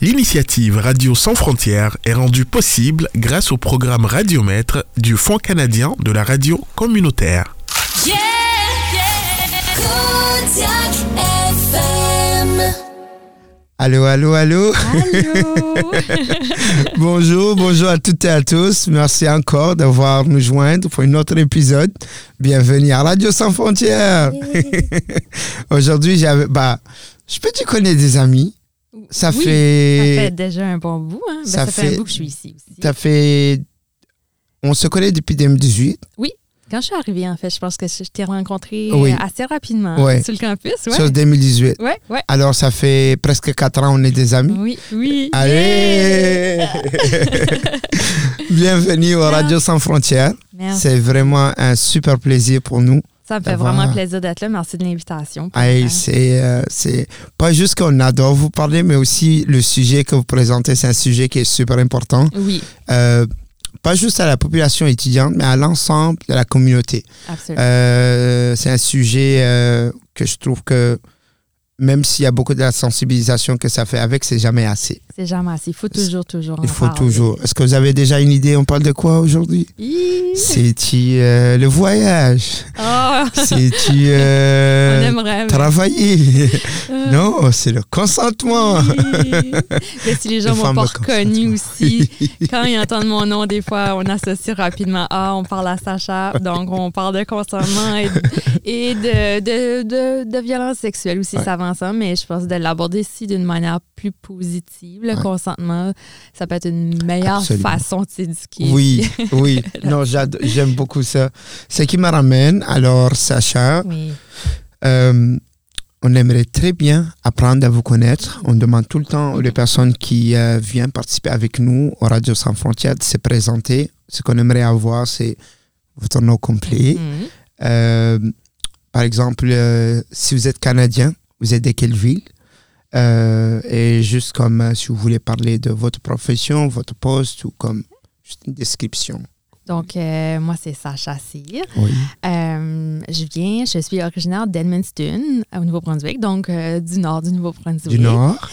L'initiative Radio Sans Frontières est rendue possible grâce au programme Radiomètre du Fonds canadien de la radio communautaire. Yeah, yeah. FM. Allô, allô, allô? Allô? bonjour, bonjour à toutes et à tous. Merci encore d'avoir nous joindre pour un autre épisode. Bienvenue à Radio Sans Frontières. Aujourd'hui, j'avais, bah, je peux te connaître des amis. Ça fait. Ça fait déjà un bon bout. Hein? Ben, ça, fait, un bout que je suis ici aussi. Ça fait. On se connaît depuis 2018. Oui. Quand je suis arrivée, en fait, je pense que je t'ai rencontré euh, assez rapidement sur le campus. Ouais. Sur 2018. Oui, oui. Alors, ça fait presque quatre ans, on est des amis. Oui, oui. Allez! Bienvenue au Radio Sans Frontières. C'est vraiment un super plaisir pour nous ça me fait vraiment plaisir d'être là. Merci de l'invitation. c'est, euh, c'est pas juste qu'on adore vous parler, mais aussi le sujet que vous présentez, c'est un sujet qui est super important. Oui. Euh, pas juste à la population étudiante, mais à l'ensemble de la communauté. Absolument. Euh, c'est un sujet que je trouve que même s'il y a beaucoup de la sensibilisation que ça fait avec, c'est jamais assez. C'est jamais assez. Il faut toujours, toujours. Il faut toujours. Est-ce que vous avez déjà une idée On parle de quoi aujourd'hui? C'est euh, le voyage? Oh. C'est-tu euh, travailler? Euh. Non, c'est le consentement. si les gens m'ont pas reconnu aussi, quand ils entendent mon nom, des fois, on associe rapidement Ah, on parle à Sacha. Donc, on parle de consentement et, de, de, de, de, violence sexuelle aussi. Ça va ensemble, mais je pense de l'aborder ici d'une manière plus positive. Le consentement, ça peut être une meilleure façon de s'éduquer. Oui, oui. non, j'aime beaucoup ça. Ce qui me ramène, alors, Sacha, euh, on aimerait très bien apprendre à vous connaître. On demande tout le temps aux personnes qui euh, viennent participer avec nous au Radio Sans Frontières de se présenter. Ce qu'on aimerait avoir, c'est votre nom complet. Mm-hmm. Euh, par exemple, si vous êtes Canadien, vous êtes de quelle ville? Euh, Et juste comme euh, si vous voulez parler de votre profession, votre poste ou comme juste une description. Donc, euh, moi, c'est Sacha Cyr. Oui. je viens, je suis originaire d'Edmundston, au Nouveau-Brunswick, donc du nord du Nouveau-Brunswick. Du nord?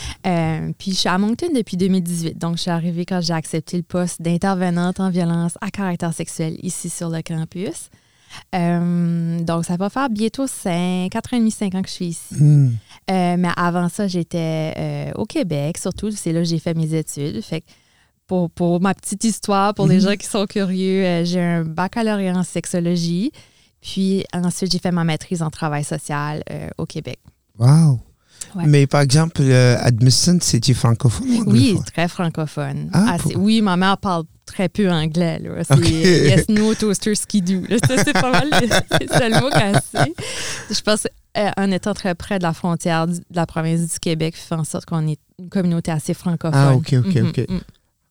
puis, je suis à Moncton depuis 2018. Donc, je suis arrivée quand j'ai accepté le poste d'intervenante en violence à caractère sexuel ici sur le campus. Euh, donc, ça va faire bientôt 5, 4 ans et demi, 5 ans que je suis ici. Hmm. Euh, mais avant ça, j'étais euh, au Québec, surtout. C'est là que j'ai fait mes études. Fait pour, pour, ma petite histoire, pour les hmm. gens qui sont curieux, j'ai un baccalauréat en sexologie. Puis ensuite, j'ai fait ma maîtrise en travail social au Québec. Wow! Mais par exemple, Admission, c'est-tu francophone? Oui, très francophone. Ah, oui, ma mère parle très peu anglais. C'est yes, no, toaster, skidoo. C'est pas mal le seul mot qu'elle Je pense euh, en étant très près de la frontière de la province du Québec, fait en sorte qu'on est une communauté assez francophone. Ah, OK, OK, OK. Mm-hmm, mm.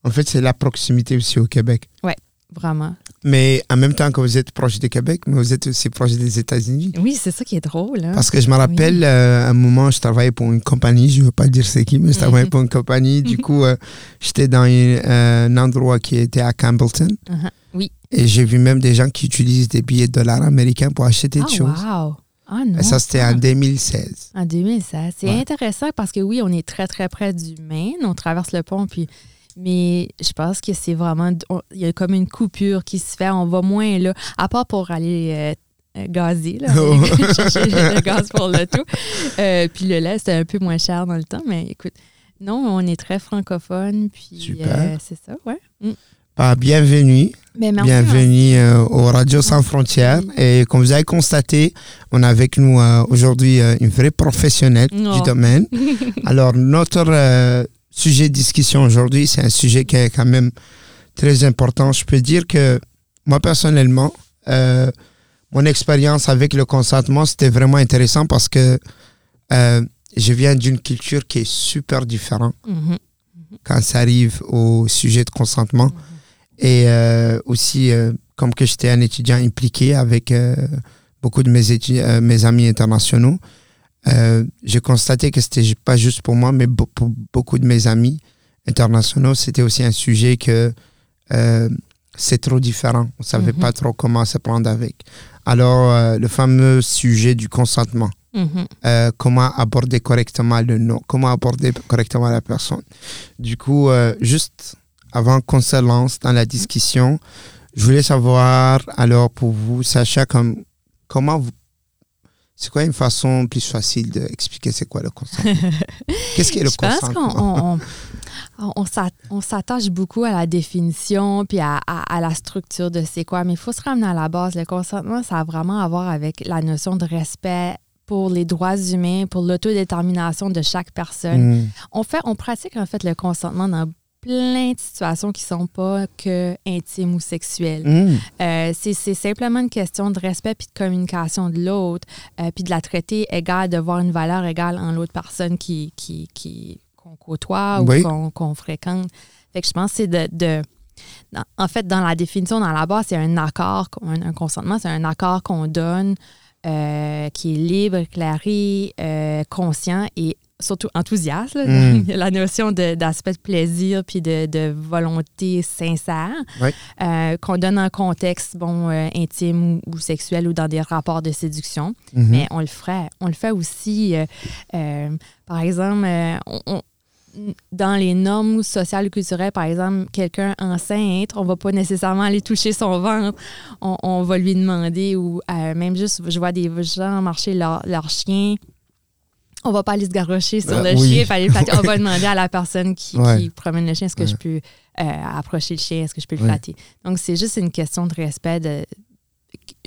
En fait, c'est la proximité aussi au Québec. Oui, vraiment. Mais en même temps que vous êtes proche du Québec, mais vous êtes aussi proche des États-Unis. Oui, c'est ça qui est drôle. Hein. Parce que je me rappelle, euh, un moment, je travaillais pour une compagnie, je ne veux pas dire c'est qui, mais je travaillais pour une compagnie. Du coup, euh, j'étais dans un endroit qui était à Campbellton. Uh-huh. Oui. Et j'ai vu même des gens qui utilisent des billets de dollars américains pour acheter des oh, choses. Wow. Ah non, Et ça, c'était en 2016. En 2016. C'est intéressant parce que oui, on est très, très près du Maine. On traverse le pont, puis mais je pense que c'est vraiment. Il y a comme une coupure qui se fait. On va moins là, à part pour aller. Euh, euh, gazer, là, chercher le gaz pour le tout. Euh, puis le lait, c'était un peu moins cher dans le temps, mais écoute, non, on est très francophone, puis c'est ça, ouais. Mm. Ah, bienvenue. Ben, bienvenue au Radio Sans Frontières. Et comme vous avez constaté, on a avec nous aujourd'hui une vraie professionnelle du oh. domaine. Alors, notre sujet de discussion aujourd'hui, c'est un sujet qui est quand même très important. Je peux dire que moi, personnellement, euh, mon expérience avec le consentement, c'était vraiment intéressant parce que euh, je viens d'une culture qui est super différente mm-hmm. quand ça arrive au sujet de consentement. Mm-hmm. Et euh, aussi, comme que j'étais un étudiant impliqué avec beaucoup de mes, mes amis internationaux, euh, j'ai constaté que c'était pas juste pour moi, mais pour beaucoup de mes amis internationaux, c'était aussi un sujet que euh, c'est trop différent. On savait pas trop comment se prendre avec. Alors, euh, le fameux sujet du consentement. Mhm. Euh, comment aborder correctement le nom, comment aborder correctement la personne. Du coup, juste avant qu'on se lance dans la discussion, je voulais savoir, alors pour vous, Sacha, comme, comment vous. C'est quoi une façon plus facile d'expliquer c'est quoi le consentement? Qu'est-ce qui est le Je consentement? pense qu'on on, on s'attache beaucoup à la définition puis à, à, la structure de c'est quoi, mais il faut se ramener à la base. Le consentement, ça a vraiment à voir avec la notion de respect pour les droits humains, pour l'autodétermination de chaque personne. Mm. On fait, on pratique en fait le consentement dans plein de situations qui sont pas que intimes ou sexuelles. Mm. Euh, c'est simplement une question de respect puis de communication de l'autre, euh, puis de la traiter égale, de voir une valeur égale en l'autre personne qui qui qui qu'on côtoie ou Oui. qu'on qu'on fréquente. Fait que je pense que c'est de, de dans- en fait dans la définition dans la base c'est un accord, un, un consentement, c'est un accord qu'on donne euh, qui est libre, éclairé, euh, conscient et surtout enthousiaste. Mm. La notion d'aspect de, plaisir puis de, de volonté sincère Oui. euh, qu'on donne en contexte bon, euh, intime ou, ou sexuel ou dans des rapports de séduction. Mhm. Mais on le ferait. On le fait aussi, euh, par exemple, on- on- dans les normes sociales et culturelles, par exemple, quelqu'un enceinte, on va pas nécessairement aller toucher son ventre. On, on va lui demander, ou euh, même juste, je vois des gens marcher leur, leur chien. On va pas aller se garrocher sur Euh, le oui. chien, aller le. On va demander à la personne qui, Ouais. qui promène le chien, est-ce que Ouais. je peux euh, approcher le chien, est-ce que je peux le flatter? Donc, c'est juste une question de respect de,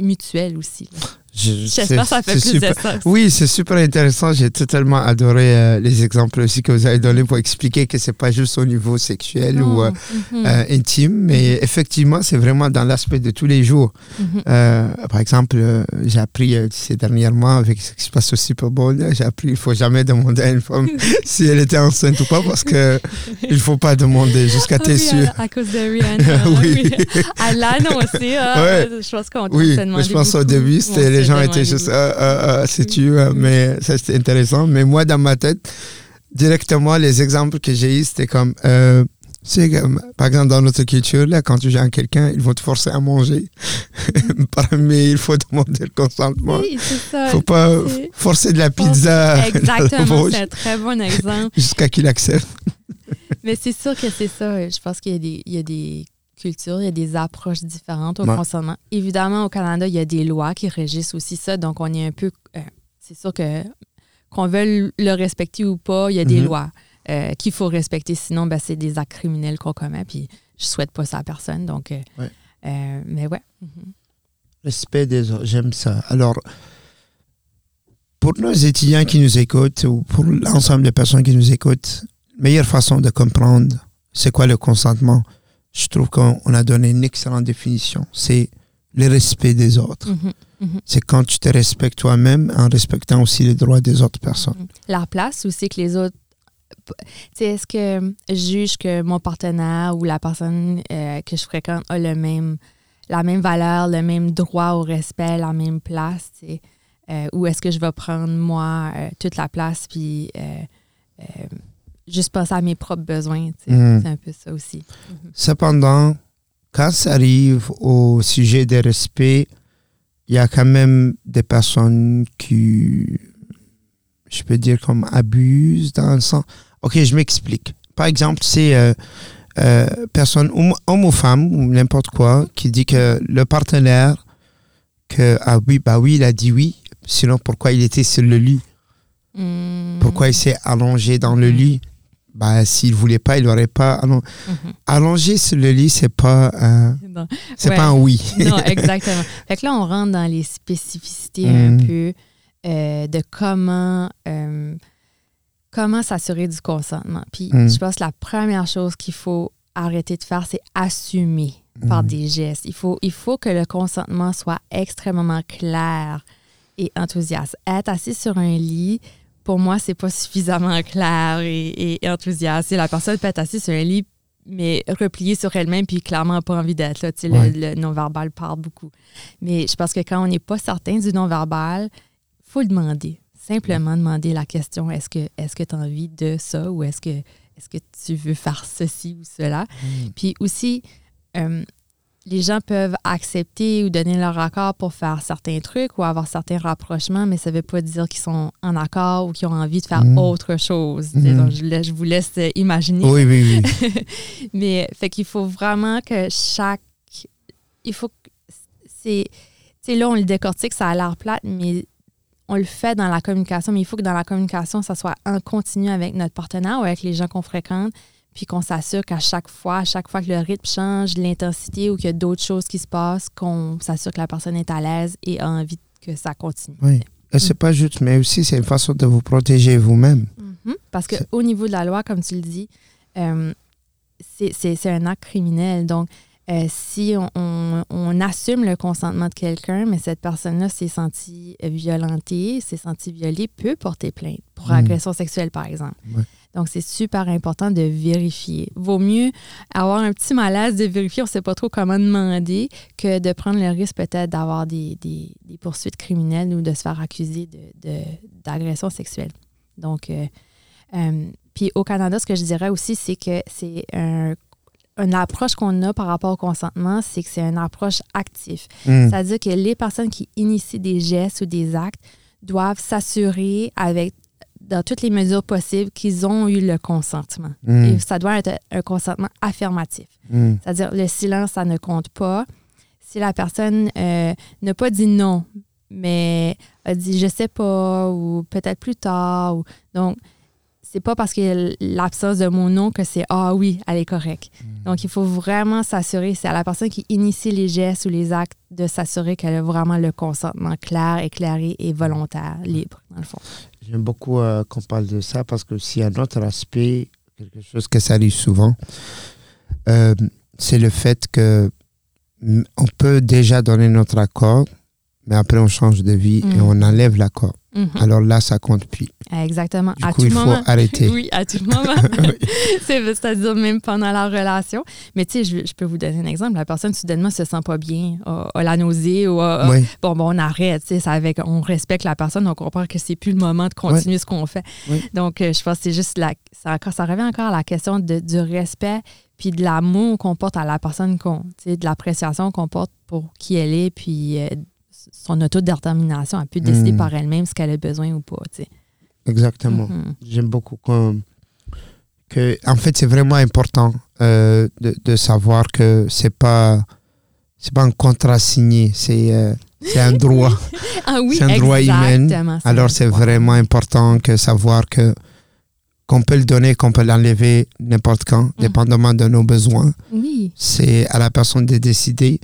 mutuel aussi. là. Je- J'espère que ça fait plus super- de sens. Oui, c'est super intéressant. J'ai totalement adoré euh, les exemples aussi que vous avez donnés pour expliquer que c'est pas juste au niveau sexuel ou euh, Mhm. euh, intime, mais effectivement, c'est vraiment dans l'aspect de tous les jours. Mhm. Euh, par exemple, j'ai appris ces dernièrement avec ce qui se passe au Super Bowl, j'ai appris il faut jamais demander à une femme si elle était enceinte ou pas parce que il faut pas demander jusqu'à Ah tes oui, cieux. à, à cause de Rihanna. Oui. Elle l'a annoncé. hein. Ouais. Je pense qu'on Oui, mais je pense au début, c'était, gens étaient juste, euh, euh, euh, sais-tu, euh, mais ça c'était intéressant. Mais moi, dans ma tête, directement, les exemples que j'ai eus, c'était comme, euh, c'est comme, par exemple, dans notre culture, là, quand tu gères quelqu'un, ils vont te forcer à manger. mais il faut demander le consentement. Oui, c'est ça. faut pas c'est- forcer de la pizza Exactement, c'est un très bon exemple. jusqu'à qu'il accepte. Mais c'est sûr que c'est ça. Je pense qu'il y a des, il y a des cultures, il y a des approches différentes au Ouais. consentement. Évidemment, au Canada, il y a des lois qui régissent aussi ça. Donc, on est un peu. euh, c'est sûr que qu'on veuille le respecter ou pas, il y a des Mhm. lois euh, qu'il faut respecter. Sinon, ben, c'est des actes criminels qu'on commet. Puis, je souhaite pas ça à personne. Donc, euh, Ouais. euh, mais ouais. Mhm. Respect des autres, j'aime ça. Alors, pour nos étudiants qui nous écoutent ou pour l'ensemble des personnes qui nous écoutent, meilleure façon de comprendre c'est quoi le consentement, je trouve qu'on on a donné une excellente définition. C'est le respect des autres. Mhm. Mhm. C'est quand tu te respectes toi-même en respectant aussi les droits des autres personnes. La place aussi que les autres. Tu sais, est-ce que je juge que mon partenaire ou la personne euh, que je fréquente a le même, la même valeur, le même droit au respect, la même place? Euh, ou est-ce que je vais prendre, moi, euh, toute la place puis juste penser à mes propres besoins, tu sais? Mm. C'est un peu ça aussi. Cependant, quand ça arrive au sujet des respects, il y a quand même des personnes qui, je peux dire, comme abusent dans le sens. Ok, je m'explique. Par exemple, c'est euh, euh, personne, homme, ou femme, ou n'importe quoi, qui dit que le partenaire, que, ah oui, bah oui, il a dit oui, sinon pourquoi il était sur le lit? Mm. Pourquoi il s'est allongé dans le Mhm. lit? Bah, s'il voulait pas, il n'aurait pas allongé. Mhm. Allonger sur le lit, c'est pas, Non. c'est Ouais. pas un oui. Non, exactement. Fait que là, on rentre dans les spécificités Mm. un peu euh, de comment, euh, comment s'assurer du consentement. Puis Mm. je pense que la première chose qu'il faut arrêter de faire, c'est assumer par des gestes. Il faut, il faut que le consentement soit extrêmement clair et enthousiaste. Être assis sur un lit, pour moi, c'est pas suffisamment clair et, et enthousiaste. La personne peut être assise sur un lit mais repliée sur elle-même, puis clairement pas envie d'être là. Tu sais, le- Ouais. le, non-verbal parle beaucoup. Mais je pense que quand on n'est pas certain du non-verbal, il faut le demander. Simplement demander la question est-ce que est-ce que tu as envie de ça ou est-ce que est-ce que tu veux faire ceci ou cela? Mm. Puis aussi, euh, les gens peuvent accepter ou donner leur accord pour faire certains trucs ou avoir certains rapprochements, mais ça ne veut pas dire qu'ils sont en accord ou qu'ils ont envie de faire mm. autre chose. Mm. Donc, je, vous laisse imaginer. Oui, oui, oui. mais fait qu'il faut vraiment que chaque. Il faut. C'est. là, on le décortique, ça a l'air plate, mais on le fait dans la communication, mais il faut que dans la communication, ça soit en continu avec notre partenaire ou avec les gens qu'on fréquente puis qu'on s'assure qu'à chaque fois, à chaque fois que le rythme change, l'intensité ou qu'il y a d'autres choses qui se passent, qu'on s'assure que la personne est à l'aise et a envie que ça continue. Oui. Et c'est pas juste, mais aussi c'est une façon de vous protéger vous-même. Mm-hmm. Parce qu'au niveau de la loi, comme tu le dis, euh, c'est un acte criminel. Donc, euh, si on, assume le consentement de quelqu'un, mais cette personne-là s'est sentie violentée, s'est sentie violée, peut porter plainte pour mm. agression sexuelle, par exemple. Donc, c'est super important de vérifier. Vaut mieux avoir un petit malaise de vérifier, on ne sait pas trop comment demander, que de prendre le risque peut-être d'avoir des, poursuites criminelles ou de se faire accuser d'agression de, sexuelle. Donc, euh, euh, puis au Canada, ce que je dirais aussi, c'est que c'est un une approche qu'on a par rapport au consentement, c'est que c'est une approche active. Hmm. C'est-à-dire que les personnes qui initient des gestes ou des actes doivent s'assurer avec dans toutes les mesures possibles qu'ils ont eu le consentement. Et ça doit être un consentement affirmatif. Hmm. C'est-à-dire le silence, ça ne compte pas. Si la personne euh, n'a pas dit non, mais a dit je sais pas ou peut-être plus tard, ou, donc c'est pas parce qu'il y a l'absence de mon nom que c'est ah oui, elle est correcte. Hmm. Donc il faut vraiment s'assurer, c'est à la personne qui initie les gestes ou les actes de s'assurer qu'elle a vraiment le consentement clair, éclairé et volontaire, libre, dans le fond. J'aime beaucoup euh, qu'on parle de ça parce que s'il y a un autre aspect, quelque chose que ça arrive souvent, euh, c'est le fait que on peut déjà donner notre accord, mais après on change de vie et hmm. on enlève l'accord. Mhm. Alors là, ça compte plus. Exactement. Du coup, il faut arrêter. Oui, à tout moment. C'est-à-dire même pendant la relation. Mais tu sais, je, peux vous donner un exemple. La personne, soudainement, se sent pas bien, a, la nausée, ou bon, bon, on arrête. Ça avec, on respecte la personne, on comprend que c'est plus le moment de continuer ce qu'on fait. Donc, euh, je pense que c'est juste la, ça, ça revient encore à la question de, du respect puis de l'amour qu'on porte à la personne, qu'on, de l'appréciation qu'on porte pour qui elle est, puis euh, son autodétermination. Elle peut décider mm. par elle-même ce qu'elle a besoin ou pas. Exactement. Mm-hmm. J'aime beaucoup que, en fait, c'est vraiment important euh, de, savoir que c'est pas c'est pas un contrat signé, c'est euh, c'est un droit. ah oui, c'est un droit humain. Alors c'est vraiment important que savoir que qu'on peut le donner, qu'on peut l'enlever n'importe quand, mm. dépendamment de nos besoins. Oui. C'est à la personne de décider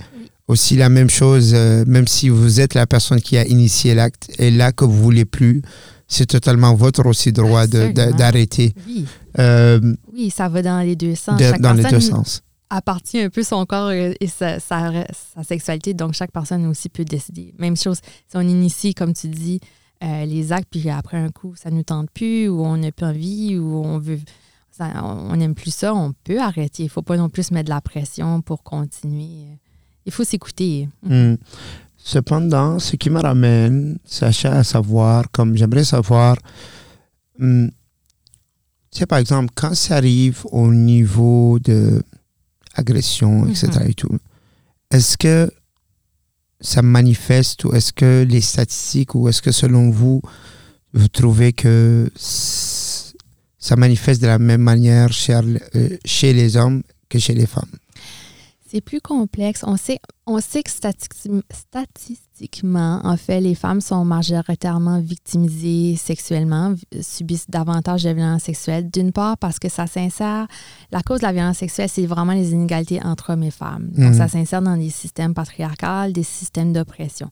aussi la même chose, euh, même si vous êtes la personne qui a initié l'acte et là que vous voulez plus, c'est totalement votre aussi droit d'arrêter. Oui. Euh, oui. ça va dans les deux sens. dans les deux sens. Appartient un peu son corps et sa, sa, sexualité, donc chaque personne aussi peut décider. Même chose, si on initie, comme tu dis, euh, les actes, puis après un coup, ça ne nous tente plus, ou on n'a plus envie, ou on veut. on n'aime plus ça, on peut arrêter. Il ne faut pas non plus mettre de la pression pour continuer il faut s'écouter. Hmm. Cependant, ce qui me ramène, Sacha, à savoir, comme j'aimerais savoir, hmm, c'est par exemple, quand ça arrive au niveau de agression, etc. Mhm. et tout, est-ce que ça manifeste ou est-ce que les statistiques ou est-ce que selon vous, vous trouvez que ça manifeste de la même manière chez, euh, chez les hommes que chez les femmes? C'est plus complexe. On sait, on sait que statistiquement, en fait, les femmes sont majoritairement victimisées sexuellement, subissent davantage de violences sexuelles. D'une part, parce que ça s'insère, la cause de la violence sexuelle, c'est vraiment les inégalités entre hommes et femmes. Donc, mhm. ça s'insère dans des systèmes patriarcales, des systèmes d'oppression.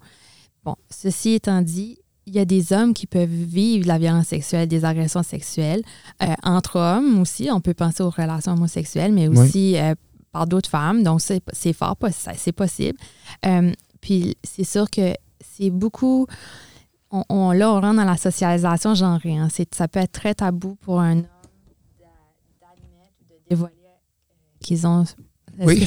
Bon, ceci étant dit, il y a des hommes qui peuvent vivre la violence sexuelle, des agressions sexuelles. Euh, entre hommes aussi, on peut penser aux relations homosexuelles, mais aussi euh, par d'autres femmes. Donc, c'est fort, c'est possible. Euh, puis, c'est sûr que c'est beaucoup. Là, on rentre dans la socialisation genrée. Hein. Ça peut être très tabou pour un homme d'admettre ou de dévoiler euh, qu'ils ont. Oui.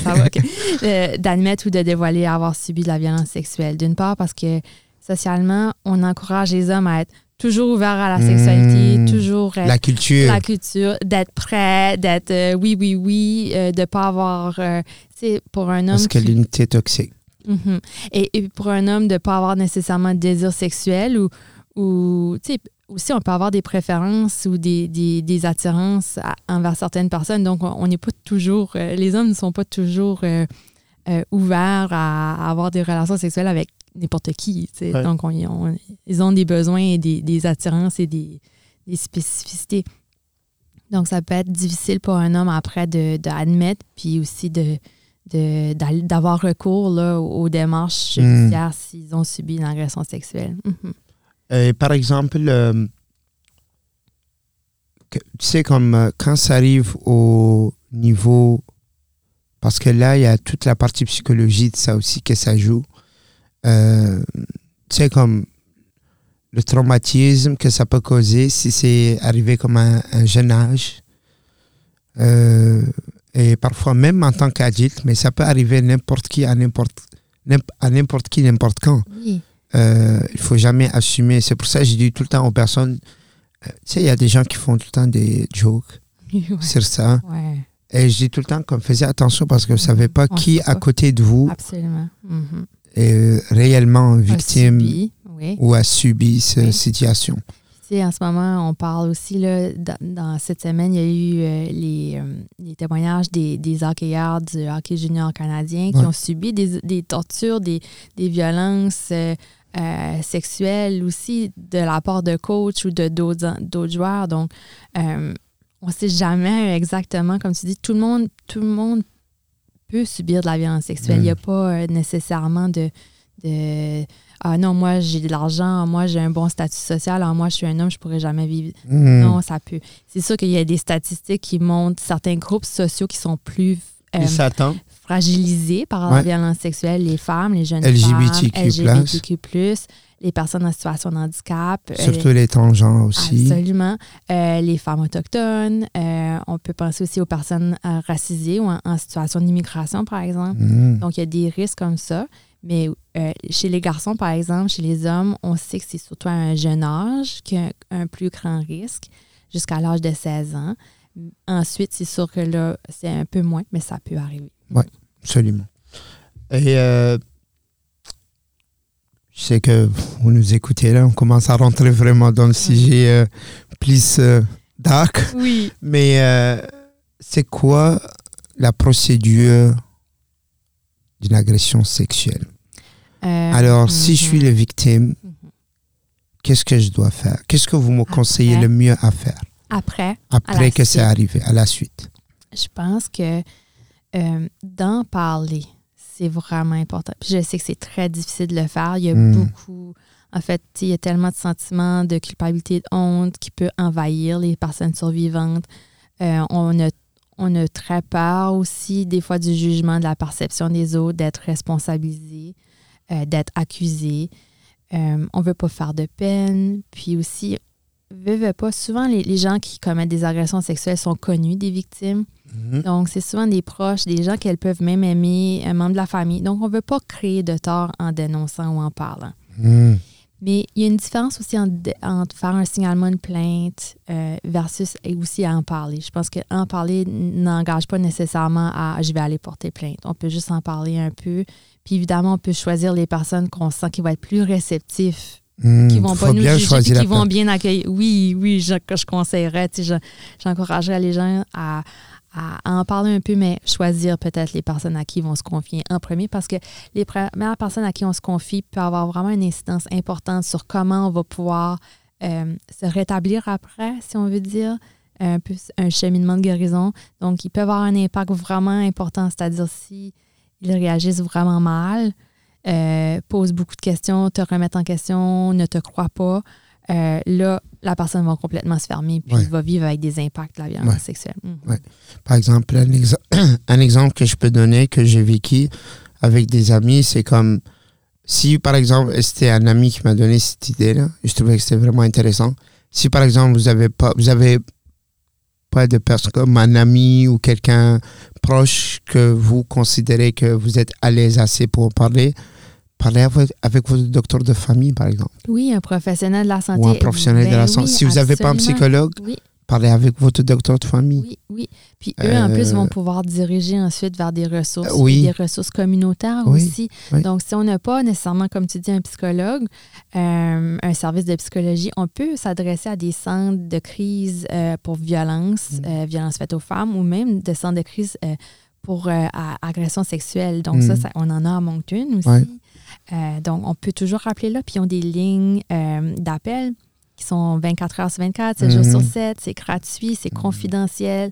Euh, d'admettre ou de dévoiler avoir subi de la violence sexuelle. D'une part, parce que socialement, on encourage les hommes à être toujours ouvert à la sexualité, hmm. toujours la culture, la culture, d'être prêt, d'être euh, oui oui oui, de de pas avoir, c'est pour un homme. Masculinité toxique. Mhm. et, pour un homme de pas avoir nécessairement de désir sexuel ou ou tu sais aussi on peut avoir des préférences ou des, des, attirances envers certaines personnes. Donc on n'est pas toujours, les hommes ne sont pas toujours ouverts à, avoir des relations sexuelles avec n'importe qui. Donc, ils ont des besoins et des, attirances et des, spécificités. Donc, ça peut être difficile pour un homme après d'admettre, de, puis aussi de d'avoir recours là, aux, démarches hmm. judiciaires s'ils ont subi une agression sexuelle. Mhm. par exemple, euh, tu sais, comme euh, quand ça arrive au niveau. Parce que là, il y a toute la partie psychologie de ça aussi que ça joue. Euh, tu comme le traumatisme que ça peut causer si c'est arrivé comme un, un jeune âge. Euh, et parfois même en tant qu'adulte, mais ça peut arriver n'importe qui à n'importe à n'importe qui n'importe quand. Euh, il faut jamais assumer. C'est pour ça que je dis tout le temps aux personnes, tu sais, il y a des gens qui font tout le temps des jokes sur ça. Et je dis tout le temps comme faisait attention parce que vous savez pas qui à côté de vous Absolument. Mhm est réellement victime ou a subi cette situation. en ce moment, on parle aussi, là, dans, cette semaine, il y a eu euh, les, euh, les, témoignages des, des, hockeyeurs du hockey junior canadien qui ont subi des, des tortures, des, des violences euh, sexuelles aussi de la part de coach ou de d'autres joueurs. Donc, on ne sait jamais exactement, comme tu dis, tout le monde, tout le monde peut subir de la violence sexuelle. Il n'y a mm. pas euh, nécessairement de, Ah non, moi j'ai de l'argent, moi j'ai un bon statut social, ah, moi je suis un homme, je pourrais jamais vivre. Mm. Non, ça peut. C'est sûr qu'il y a des statistiques qui montrent certains groupes sociaux qui sont plus euh, fragilisés par la violence sexuelle, les femmes, les jeunes LGBTQ+. femmes, LGBTQ+, les personnes en situation de handicap. Euh, Surtout les transgenres aussi. Absolument. Euh, les femmes autochtones. Euh, on peut penser aussi aux personnes racisées ou en, situation d'immigration, par exemple. Mm. Donc, il y a des risques comme ça. Mais chez les garçons, par exemple, chez les hommes, on sait que c'est surtout à un jeune âge qu'il y a un plus grand risque, jusqu'à l'âge de 16 ans. Ensuite, c'est sûr que là, c'est un peu moins, mais ça peut arriver. Oui, absolument. Et je sais que vous nous écoutez là, on commence à rentrer vraiment dans le sujet euh, plus euh, dark. Oui. Mais euh, c'est quoi la procédure d'une agression sexuelle? Alors, si je suis mhm. la victime, mhm. qu'est-ce que je dois faire? Qu'est-ce que vous me conseillez le mieux à faire? Après. Après que c'est arrivé, à la suite. Je pense que d'en parler c'est vraiment important. Puis je sais que c'est très difficile de le faire. Il y a hmm. beaucoup. En fait, il y a tellement de sentiments de culpabilité, de honte qui peut envahir les personnes survivantes. Euh, on, a, on a très peur aussi, des fois, du jugement, de la perception des autres, d'être responsabilisé, euh, d'être accusé. Euh, on ne veut pas faire de peine. Puis aussi, veut, pas, souvent les, les, gens qui commettent des agressions sexuelles sont connus des victimes. Mhm. Donc, c'est souvent des proches, des gens qu'elles peuvent même aimer, un membre de la famille. Donc, on ne veut pas créer de tort en dénonçant ou en parlant. Mhm. Mais il y a une différence aussi entre, faire un signalement de plainte euh, versus aussi à en parler. Je pense qu'en parler n'engage pas nécessairement à je vais aller porter plainte. On peut juste en parler un peu. Puis évidemment, on peut choisir les personnes qu'on sent qui vont être plus réceptifs Mmh, qui vont pas nous juger, qui vont bien accueillir. Oui, oui, je, je conseillerais, j'encouragerais les gens à, à, en parler un peu, mais choisir peut-être les personnes à qui ils vont se confier en premier parce que les premières personnes à qui on se confie peuvent avoir vraiment une incidence importante sur comment on va pouvoir euh, se rétablir après, si on veut dire, un peu un cheminement de guérison. Donc, ils peuvent avoir un impact vraiment important, c'est-à-dire si ils réagissent vraiment mal, euh, posent beaucoup de questions, te remettent en question, ne te croient pas. Euh, là, la personne va complètement se fermer puis va vivre avec des impacts de la violence sexuelle. Mhm. Par exemple, un, un, exemple que je peux donner que j'ai vécu avec des amis, c'est comme si par exemple, c'était un ami qui m'a donné cette idée-là, je trouvais que c'était vraiment intéressant. Si par exemple, vous avez pas, vous avez pas de personne comme un ami ou quelqu'un proche que vous considérez que vous êtes à l'aise assez pour en parler, parlez avec, votre docteur de famille, par exemple. Oui, un professionnel de la santé. Ou un professionnel de la ben santé. si vous n'avez pas un psychologue, parlez avec votre docteur de famille. Oui, oui. Puis eux, en plus, vont euh, pouvoir diriger ensuite vers des ressources, oui. des ressources communautaires aussi. Donc, si on n'a pas nécessairement, comme tu dis, un psychologue, euh, un service de psychologie, on peut s'adresser à des centres de crise euh, pour violence, mm. violence faite aux femmes, ou même des centres de crise pour agression sexuelle. Donc, ça, mm. on en a à Moncton aussi. Euh, donc, on peut toujours rappeler là. Puis, ils ont des lignes euh, d'appel qui sont 24 heures sur 24, 7 jours sur 7. Mhm. C'est gratuit, c'est mhm. confidentiel.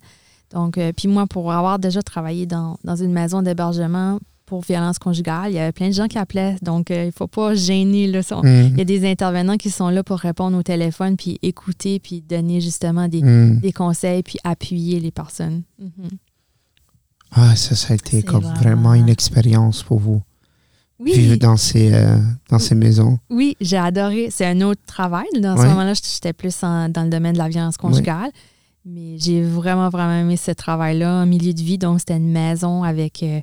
Donc, euh, puis moi, pour avoir déjà travaillé dans, une maison d'hébergement pour violence conjugale, il y avait plein de gens qui appelaient. Donc, il ne faut pas gêner. Là. Mhm. Il y a des intervenants qui sont là pour répondre au téléphone, puis écouter, puis donner justement des, des conseils, puis appuyer les personnes. Ah, ça, ça a été comme vraiment une expérience pour vous vivre dans ces, euh, dans ces maisons. Oui, j'ai adoré. C'est un autre travail. Dans ce moment-là, j'étais plus dans le domaine de la violence conjugale. Mais j'ai vraiment, vraiment aimé ce travail-là en milieu de vie. Donc, c'était une maison avec, euh,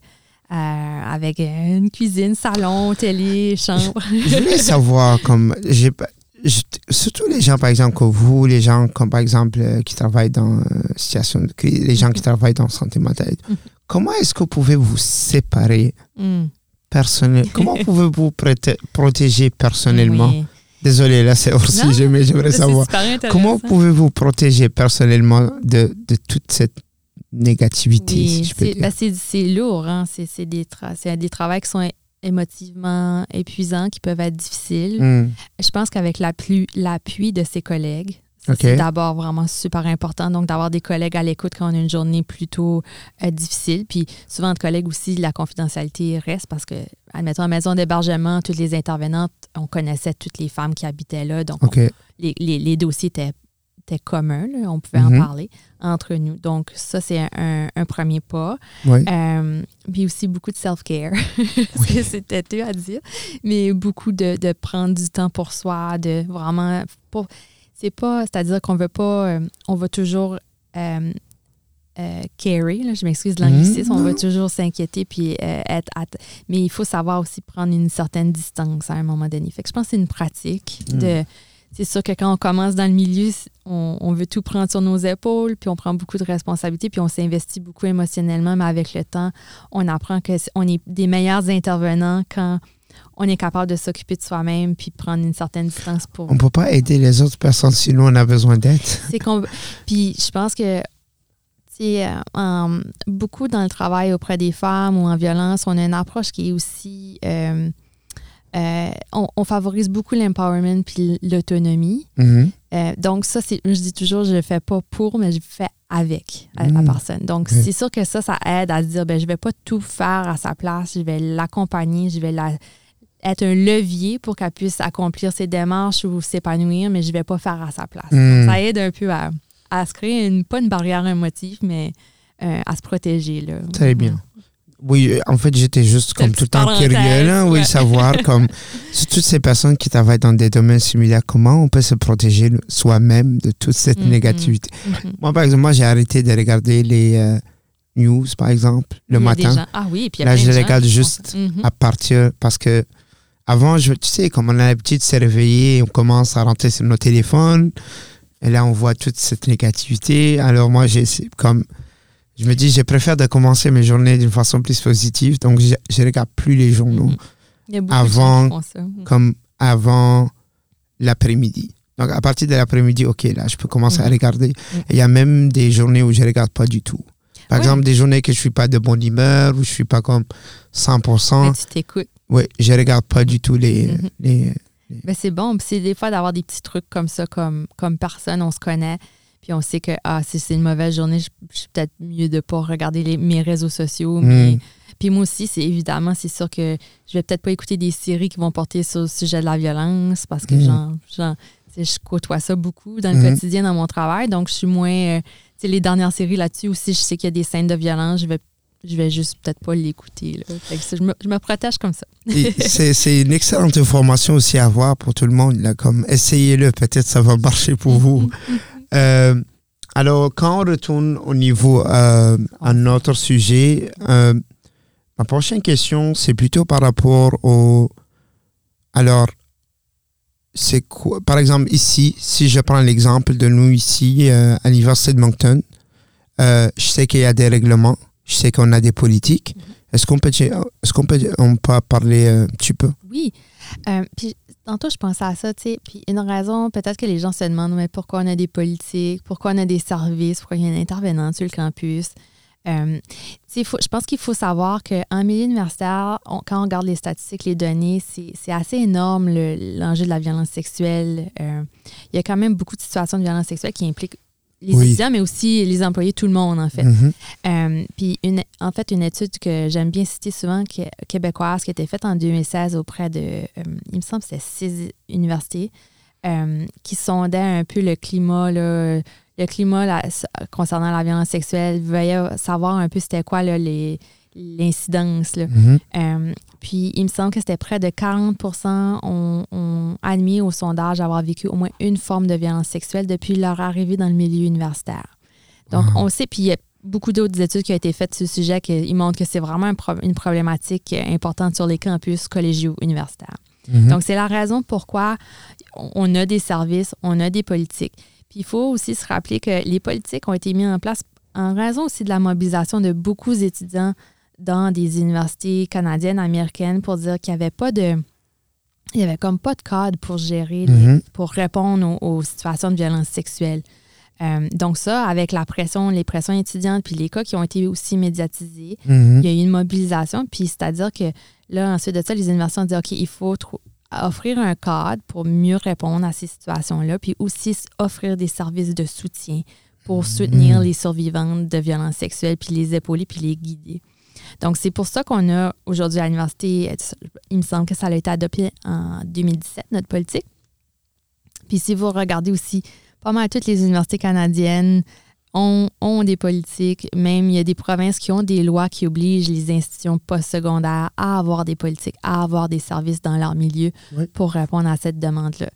euh, avec une cuisine, salon, télé, chambre. Je, voulais savoir, comme, j'ai surtout les gens, par exemple, comme vous, les gens, comme par exemple, qui travaillent dans situation de crise, les gens qui travaillent dans santé mentale, mm-hmm. comment est-ce que vous pouvez vous séparer mm personnel. Comment pouvez-vous protéger personnellement? Désolé, là c'est hors sujet, mais j'aimerais savoir. Comment pouvez-vous protéger personnellement de, de, toute cette négativité, si je peux dire? Ben, c'est lourd, hein? c'est des, des travaux qui sont émotivement épuisants, qui peuvent être difficiles. Hmm. Je pense qu'avec l'appui de ses collègues, c'est d'abord vraiment super important. Donc, d'avoir des collègues à l'écoute quand on a une journée plutôt euh, difficile. Puis, souvent, de collègues aussi, la confidentialité reste parce que, admettons, en maison d'hébergement, toutes les intervenantes, on connaissait toutes les femmes qui habitaient là. Donc, les, les, dossiers étaient, communs. on pouvait en mhm. parler entre nous. Donc, ça, c'est un, un, premier pas. Euh, puis aussi beaucoup de self-care. C'était tout à dire. Mais beaucoup de, de, prendre du temps pour soi, de vraiment. C'est pas, c'est-à-dire qu'on veut pas, euh, on va toujours euh, euh, carry, je m'excuse de l'anglicisme, on va mm-hmm. toujours s'inquiéter puis être, mais il faut savoir aussi prendre une certaine distance à un moment donné. Fait que je pense que c'est une pratique mm. de c'est sûr que quand on commence dans le milieu, on, veut tout prendre sur nos épaules, puis on prend beaucoup de responsabilités, puis on s'investit beaucoup émotionnellement, mais avec le temps, on apprend qu'on est des meilleurs intervenants quand on est capable de s'occuper de soi-même puis prendre une certaine distance pour. On peut pas aider les autres personnes si nous on a besoin d'aide. C'est qu'on. Puis je pense que euh, beaucoup dans le travail auprès des femmes ou en violence, on a une approche qui est aussi. Euh, euh, on, favorise beaucoup l'empowerment puis l'autonomie. Mm-hmm. donc, ça, c'est, je dis toujours, je le fais pas pour, mais je le fais avec la mm. personne. Donc, c'est sûr que ça, ça aide à se dire, ben, je vais pas tout faire à sa place, je vais l'accompagner, je vais la, être un levier pour qu'elle puisse accomplir ses démarches ou s'épanouir, mais je ne vais pas faire à sa place. Hmm. Ça aide un peu à, à, se créer, une, pas une barrière émotive, mais euh, à se protéger. Là. Très bien. Oui, en fait, j'étais juste comme tout le temps curieux, oui, savoir comme toutes ces personnes qui travaillent dans des domaines similaires, comment on peut se protéger soi-même de toute cette mm-hmm. négativité? Mm-hmm. Moi, par exemple, j'ai arrêté de regarder les euh, news, par exemple, le matin. Ah oui, puis Là, je regarde juste mm-hmm. à partir parce que avant, je, tu sais, comme on a l'habitude de se réveiller, on commence à rentrer sur nos téléphones. Et là, on voit toute cette négativité. Alors moi, j'ai comme je me dis, je préfère de commencer mes journées d'une façon plus positive. Donc, je, ne regarde plus les journaux mm-hmm. avant, mm-hmm. comme avant l'après-midi. Donc, à partir de l'après-midi, OK, là, je peux commencer à mm-hmm. regarder. Il y a même des journées où je regarde pas du tout. Par exemple, des journées que je suis pas de bonne humeur, où je suis pas comme 100%. Mais tu t'écoutes. Oui, je regarde pas du tout les. Les, ben, c'est bon. C'est des fois d'avoir des petits trucs comme ça, comme, comme personne, on se connaît. Puis on sait que ah, si c'est une mauvaise journée, je, suis peut-être mieux de ne pas regarder les, mes réseaux sociaux. Mais, mhm. Puis moi aussi, c'est évidemment, c'est sûr que je vais peut-être pas écouter des séries qui vont porter sur le sujet de la violence parce que genre, je côtoie ça beaucoup dans le quotidien, dans mon travail. Donc, je suis moins. Euh, les dernières séries là-dessus aussi, je sais qu'il y a des scènes de violence, je vais je vais juste peut-être pas l'écouter. Je me, je me, protège comme ça. c'est une excellente information aussi à avoir pour tout le monde. Là, comme essayez-le, peut-être ça va marcher pour vous. Mm-hmm. Euh, alors, quand on retourne au niveau euh, à notre sujet, euh, ma prochaine question, c'est plutôt par rapport au alors, c'est quoi Par exemple, ici, si je prends l'exemple de nous ici, euh, à l'Université de Moncton, je sais qu'il y a des règlements, je sais qu'on a des politiques. Mhm. Est-ce qu'on peut, est-ce qu'on peut, on peut parler un petit peu? Oui. puis, tantôt, je pensais à ça, tu sais. Puis, une raison, peut-être que les gens se demandent, mais pourquoi on a des politiques, pourquoi on a des services, pourquoi il y a un intervenant sur le campus? Euh, je pense qu'il faut savoir qu'en milieu universitaire, quand on regarde les statistiques, les données, c'est assez énorme l'enjeu de la violence sexuelle. Euh, il y a quand même beaucoup de situations de violence sexuelle qui impliquent les étudiants, mais aussi les employés, tout le monde, en fait. Mm-hmm. Euh, puis, une, en fait, une étude que j'aime bien citer souvent, qui est québécoise, qui a été faite en 2016 auprès de, il me semble que c'était six universités, qui sondaient un peu le climat, là, le climat concernant la violence sexuelle, veuillez savoir un peu c'était quoi l'incidence. Euh, puis il me semble que c'était près de 40 ont, admis au sondage avoir vécu au moins une forme de violence sexuelle depuis leur arrivée dans le milieu universitaire. Donc on sait, puis il y a beaucoup d'autres études qui ont été faites sur ce sujet qui montrent que c'est vraiment une problématique importante sur les campus collégiaux universitaires. Mm-hmm. Donc c'est la raison pourquoi on a des services, on a des politiques. Puis il faut aussi se rappeler que les politiques ont été mises en place en raison aussi de la mobilisation de beaucoup d'étudiants dans des universités canadiennes, américaines, pour dire qu'il n'y avait pas de. Il n'y avait comme pas de cadre pour gérer, mm-hmm. pour répondre aux, situations de violence sexuelle. Euh, donc ça, avec la pression, les pressions étudiantes, puis les cas qui ont été aussi médiatisés, mm-hmm. il y a eu une mobilisation. Puis c'est-à-dire que là, ensuite de ça, les universités ont dit, OK, il faut offrir un cadre pour mieux répondre à ces situations-là, puis aussi offrir des services de soutien pour soutenir mm. les survivantes de violences sexuelles, puis les épauler, puis les guider. Donc, c'est pour ça qu'on a aujourd'hui à l'université, il me semble que ça a été adopté en 2017, notre politique. Puis si vous regardez aussi pas mal toutes les universités canadiennes, ont, des politiques. Même, il y a des provinces qui ont des lois qui obligent les institutions postsecondaires à avoir des politiques, à avoir des services dans leur milieu pour répondre à cette demande-là.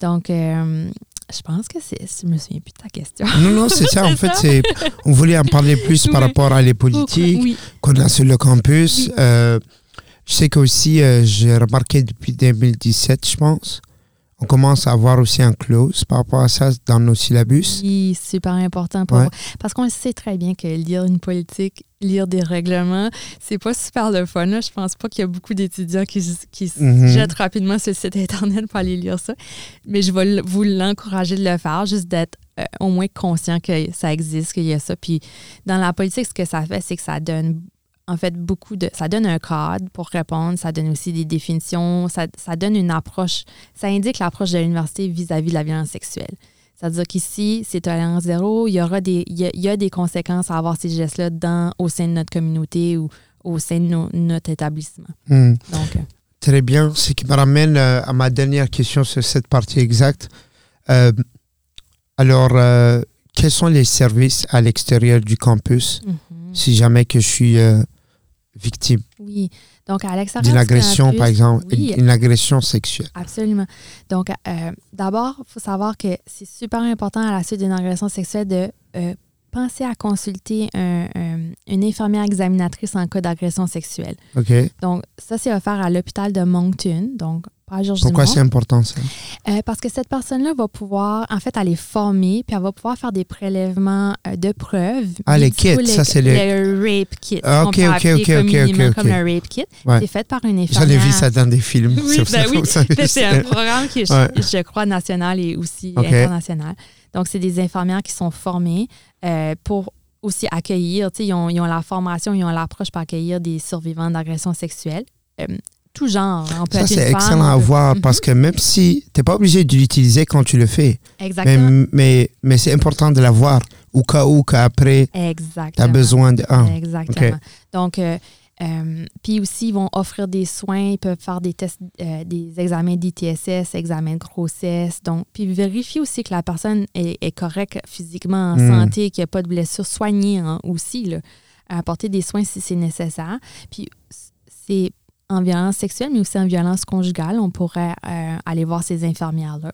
Donc, euh, je pense que c'est. Je me souviens plus de ta question. Non, non, c'est ça. en fait, c'est, on voulait en parler plus par rapport à les politiques qu'on a sur le campus. Euh, je sais qu'aussi, euh, j'ai remarqué depuis 2017, je pense, on commence à avoir aussi un clause par rapport à ça dans nos syllabus. Oui, super important pour Parce qu'on sait très bien que lire une politique, lire des règlements, c'est pas super le fun. Je pense pas qu'il y a beaucoup d'étudiants qui, qui se mhm. jettent rapidement sur le site Internet pour aller lire ça. Mais je vais vous l'encourager de le faire, juste d'être euh, au moins conscient que ça existe, qu'il y a ça. Puis dans la politique, ce que ça fait, c'est que ça donne en fait, beaucoup de. Ça donne un cadre pour répondre, ça donne aussi des définitions, ça, donne une approche, ça indique l'approche de l'université vis-à-vis de la violence sexuelle. C'est-à-dire qu'ici, c'est tolérance zéro, il y aura des, il y a, des conséquences à avoir ces gestes-là dans, au sein de notre communauté ou au sein de notre établissement. Hmm. Donc, euh, Très bien. Ce qui me ramène euh, à ma dernière question sur cette partie exacte. Euh, alors, quels sont les services à l'extérieur du campus? Mm-hmm. si jamais que je suis victime. Oui. Donc, à l'extérieur. D'une agression, par exemple, une agression sexuelle. Absolument. Donc, euh, d'abord, il faut savoir que c'est super important à la suite d'une agression sexuelle de euh, penser à consulter une infirmière examinatrice en cas d'agression sexuelle. OK. Donc, ça, c'est offert à l'hôpital de Moncton. Donc, pourquoi c'est important ça? Euh, parce que cette personne-là va pouvoir, en fait, aller former, puis elle va pouvoir faire des prélèvements euh, de preuves. Ah, les kits, ça c'est le... le rape kit. Ah, ok, ok, ok, ok, comme un rape kit. C'est fait par une infirmière. J'en ai vu ça dans des films. Oui, ben oui. c'est un programme qui est, je crois, national et aussi international. Donc, c'est des infirmières qui sont formées euh, pour aussi accueillir, ils ont, ils ont la formation, ils ont l'approche pour accueillir des survivants d'agressions sexuelles tout genre. ça, c'est excellent à voir parce que même si tu n'es pas obligé de l'utiliser quand tu le fais. Exactement. Mais, mais, c'est important de l'avoir au cas où qu'après, tu as besoin de. Exactement. Donc, euh, euh, puis aussi, ils vont offrir des soins, ils peuvent faire des tests, euh, des examens d'ITSS, examens de grossesse. Donc, puis vérifier aussi que la personne est, correcte physiquement, en hmm. santé, qu'il n'y a pas de blessure, soigner hein, aussi, là, apporter des soins si c'est nécessaire. Puis, c'est en violence sexuelle, mais aussi en violence conjugale, on pourrait euh, aller voir ces infirmières-là.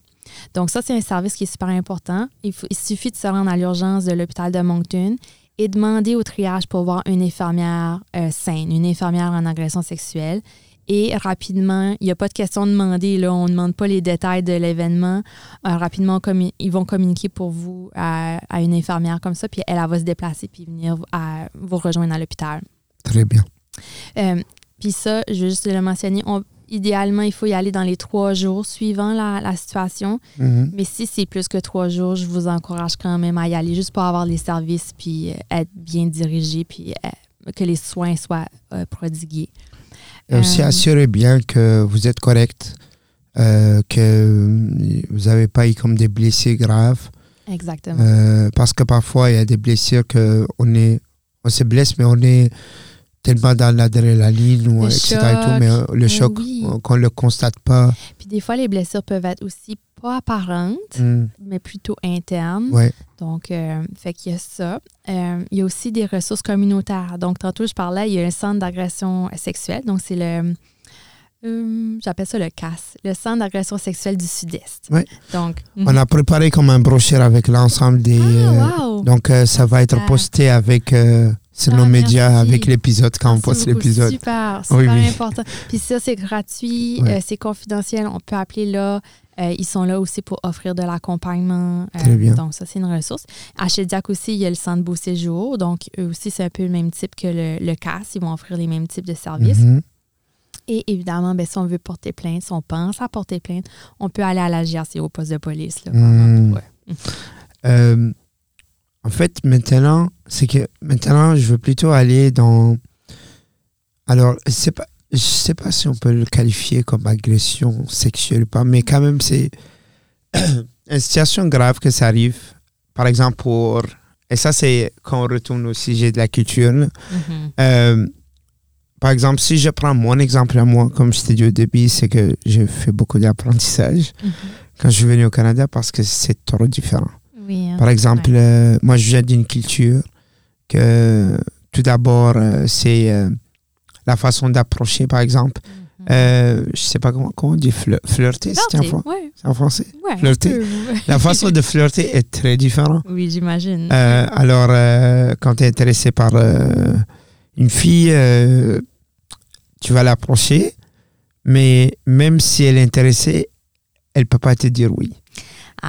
Donc ça, c'est un service qui est super important. Il, suffit de se rendre à l'urgence de l'hôpital de Moncton et demander au triage pour voir une infirmière euh, saine, une infirmière en agression sexuelle. Et rapidement, il n'y a pas de question de demander, là, on ne demande pas les détails de l'événement. Euh, rapidement, ils vont communiquer pour vous à, une infirmière comme ça, puis elle, va se déplacer puis venir à, vous rejoindre à l'hôpital. Très bien. Euh, puis ça, je veux juste le mentionner, idéalement, il faut y aller dans les trois jours suivant la, situation. Mhm. Mais si c'est plus que trois jours, je vous encourage quand même à y aller juste pour avoir les services puis euh, être bien dirigé puis que les soins soient prodigués. Et aussi, euh, assurez bien que vous êtes correct, euh, que vous n'avez pas eu comme des blessures graves. Exactement. Euh, parce que parfois, il y a des blessures que on, est, on se blesse, mais on est tellement dans l'adrénaline ou etc. Et tout, mais le choc, qu'on ne le constate pas. Puis des fois, les blessures peuvent être aussi pas apparentes, hmm. mais plutôt internes. Ouais. Donc, euh, fait qu'il y a ça. Euh, il y a aussi des ressources communautaires. Donc, tantôt, je parlais, il y a un centre d'agression sexuelle. Donc, c'est le. Euh, j'appelle ça le CAS, le Centre d'agression sexuelle du Sud-Est. Oui. Donc, On a préparé comme un brochure avec l'ensemble des. Ah, donc, ça va être posté avec sur nos ah, médias avec l'épisode quand on poste l'épisode. Super, super important. Puis ça, c'est gratuit, c'est confidentiel. On peut appeler là. Euh, ils sont là aussi pour offrir de l'accompagnement. Euh, donc, ça, c'est une ressource. À Chediac aussi, il y a le centre Beau Séjour. Donc, eux aussi, c'est un peu le même type que le, le CAS. Ils vont offrir les mêmes types de services. Mm-hmm. Et évidemment, ben, si on veut porter plainte, si on pense à porter plainte, on peut aller à la GRC au poste de police. Là, euh, en fait, maintenant, c'est que maintenant, je veux plutôt aller dans. Alors, c'est pas je ne sais pas si on peut le qualifier comme agression sexuelle ou pas, mais quand même, c'est une situation grave que ça arrive. Par exemple, pour. Et ça, c'est quand on retourne au sujet de la culture. Mm-hmm. Euh, par exemple, si je prends mon exemple à moi, comme je t'ai dit au début, c'est que j'ai fait beaucoup d'apprentissage mm-hmm. quand je suis venu au Canada parce que c'est trop différent. Hein. Par exemple, euh, moi, je viens d'une culture que tout d'abord, euh, c'est la façon d'approcher, par exemple. Je mhm. euh, je sais pas comment, comment on dit flirter, c'est en, français. flirter. la façon de flirter est très différente. Oui, j'imagine. Euh, alors, euh, quand tu es intéressé par une fille, tu vas l'approcher, mais même si elle est intéressée, elle peut pas te dire oui.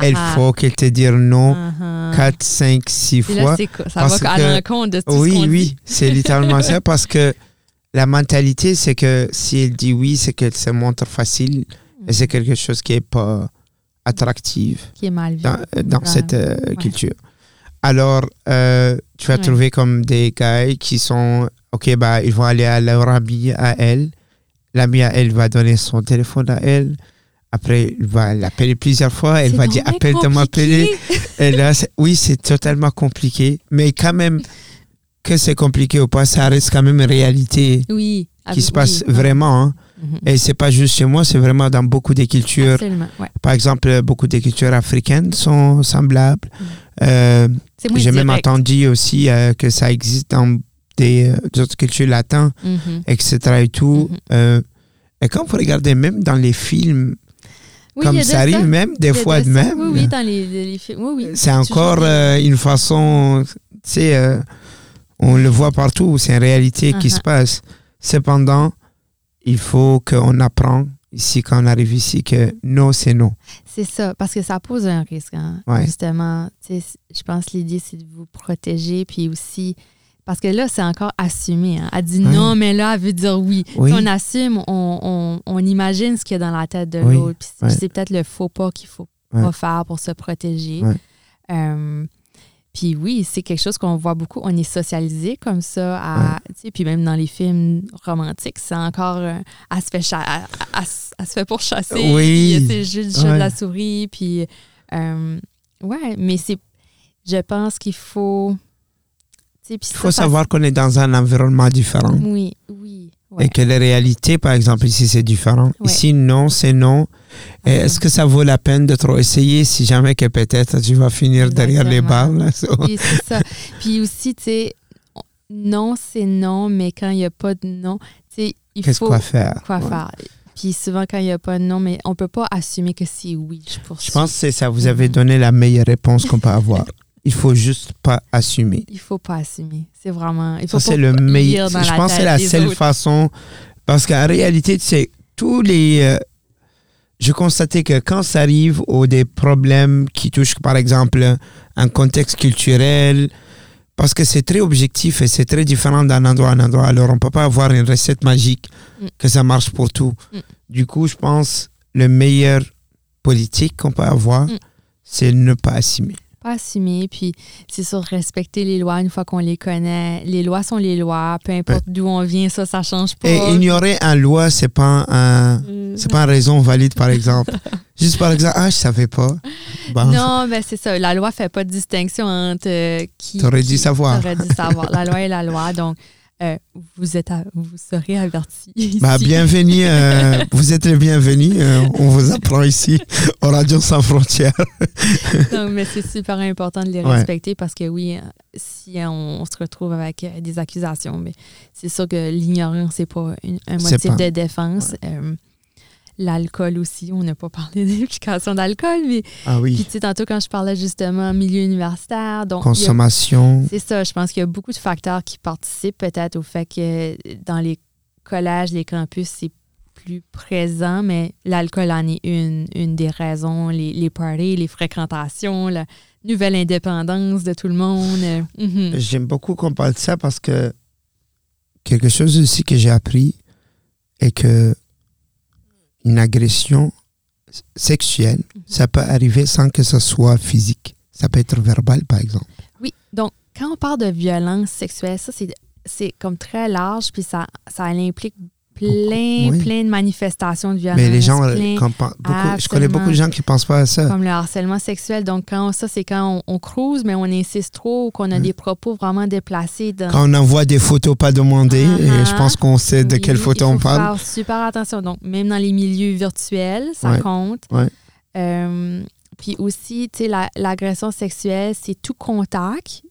Il ah. faut qu'elle te dise non 4, 5, 6 fois. ça va à l'encontre de tout oui, ce Oui, c'est littéralement ça parce que la mentalité, c'est que si elle dit oui, c'est qu'elle se montre facile et c'est quelque chose qui n'est pas attractif qui est mal vu. dans, dans cette euh, culture. Alors, euh, tu vas trouver comme des gars qui sont, OK, bah, ils vont aller à leur ami à elle. L'ami à elle va donner son téléphone à elle. Après, il va l'appeler plusieurs fois. Elle va dire, appelle de m'appeler. Et là, oui, c'est totalement compliqué. Mais quand même, que c'est compliqué ou pas, ça reste quand même une réalité oui, qui se passe vraiment. Hein. Mhm. Et c'est pas juste chez moi, c'est vraiment dans beaucoup de cultures. Par exemple, beaucoup de cultures africaines sont semblables. Mhm. Euh, j'ai même entendu aussi euh, que ça existe dans des euh, autres cultures latines, mhm. etc. et tout. et quand vous regardez même dans les films, comme ça arrive même des fois de même. Oui, oui, dans les, films. Oui, c'est encore une façon, tu sais on le voit partout, c'est une réalité qui se uh-huh. passe. Cependant, il faut qu'on apprend ici, quand on arrive ici, que non, c'est non. C'est ça, parce que ça pose un risque. Hein. Justement, je pense que l'idée, c'est de vous protéger, puis aussi, parce que là, c'est encore assumé. Hein. Elle dit non, mais là, elle veut dire oui. On assume, on, imagine ce qu'il y a dans la tête de l'autre. C'est peut-être le faux pas qu'il faut pas faire pour se protéger. Euh, puis oui, c'est quelque chose qu'on voit beaucoup. On est socialisé comme ça. À, Puis même dans les films romantiques, c'est encore. Euh, elle, se fait elle, se fait pourchasser. Oui. C'est juste de la souris. Puis. Euh, ouais, mais c'est. Je pense qu'il faut. Il faut savoir qu'on est dans un environnement différent. Oui, oui. Et que les réalités, par exemple, ici, c'est différent. Ici, non, c'est non. Est-ce que ça vaut la peine de trop essayer si jamais que peut-être tu vas finir derrière les barres? Oui, c'est ça. Puis aussi, tu sais, non, c'est non, mais quand il n'y a pas de non, tu sais, il faut... Quoi faire? Quoi faire? Puis souvent, quand il n'y a pas de non, mais on ne peut pas assumer que c'est oui. Je, je pense que c'est ça. Vous avez donné la meilleure réponse qu'on peut avoir. Il faut juste pas assumer. Il faut pas assumer. C'est vraiment. Il faut ça, c'est le meilleur. Je pense que c'est la seule façon Parce qu'en réalité, c'est tous les. Euh, je constatais que quand ça arrive aux des problèmes qui touchent, par exemple, un contexte culturel, parce que c'est très objectif et c'est très différent d'un endroit à un endroit. Alors, on ne peut pas avoir une recette magique mm. que ça marche pour tout. Mm. Du coup, je pense le meilleur politique qu'on peut avoir, mm. c'est ne pas assumer pas assumer. Puis c'est sûr, respecter les lois une fois qu'on les connaît. Les lois sont les lois, peu importe d'où on vient, ça, ça change pas. Et ignorer un loi, c'est pas un, mm. c'est pas une raison valide, par exemple. Juste par exemple, ah, je savais pas. Non, mais c'est ça. La loi fait pas de distinction entre euh, qui. T'aurais dû savoir. T'aurais dû savoir. La loi est la loi. Donc, euh, vous, êtes vous serez avertis. Bah, bienvenue, euh, vous êtes les bienvenus. Euh, on vous apprend ici au Radio Sans Frontières. Mais c'est super important de les respecter parce que oui, si on, se retrouve avec des accusations, mais c'est sûr que l'ignorance n'est pas un motif de défense l'alcool aussi. On n'a pas parlé d'implication d'alcool, mais ah oui. puis, tu sais, tantôt quand je parlais justement milieu universitaire, donc consommation. C'est ça. Je pense qu'il y a beaucoup de facteurs qui participent peut-être au fait que dans les collèges, les campus, c'est plus présent, mais l'alcool en est une, une des raisons. Les, les parties, les fréquentations, la nouvelle indépendance de tout le monde. Mhm. J'aime beaucoup qu'on parle de ça parce que quelque chose aussi que j'ai appris est que une agression sexuelle, mhm. ça peut arriver sans que ce soit physique. Ça peut être verbal, par exemple. Oui, donc quand on parle de violence sexuelle, ça, c'est comme très large, puis ça, ça implique plein, plein de manifestations de violence. Mais les gens, euh, je connais beaucoup de gens qui ne pensent pas à ça. Comme le harcèlement sexuel. Donc, quand ça, c'est quand on, crouse, mais on insiste trop ou qu'on a des propos vraiment déplacés. Quand on envoie des photos pas demandées, et je uh-huh. pense qu'on sait de quelles photos on parle. Faire super attention. Donc, même dans les milieux virtuels, ça compte. Euh, puis aussi, tu sais, l'agression sexuelle, c'est tout contact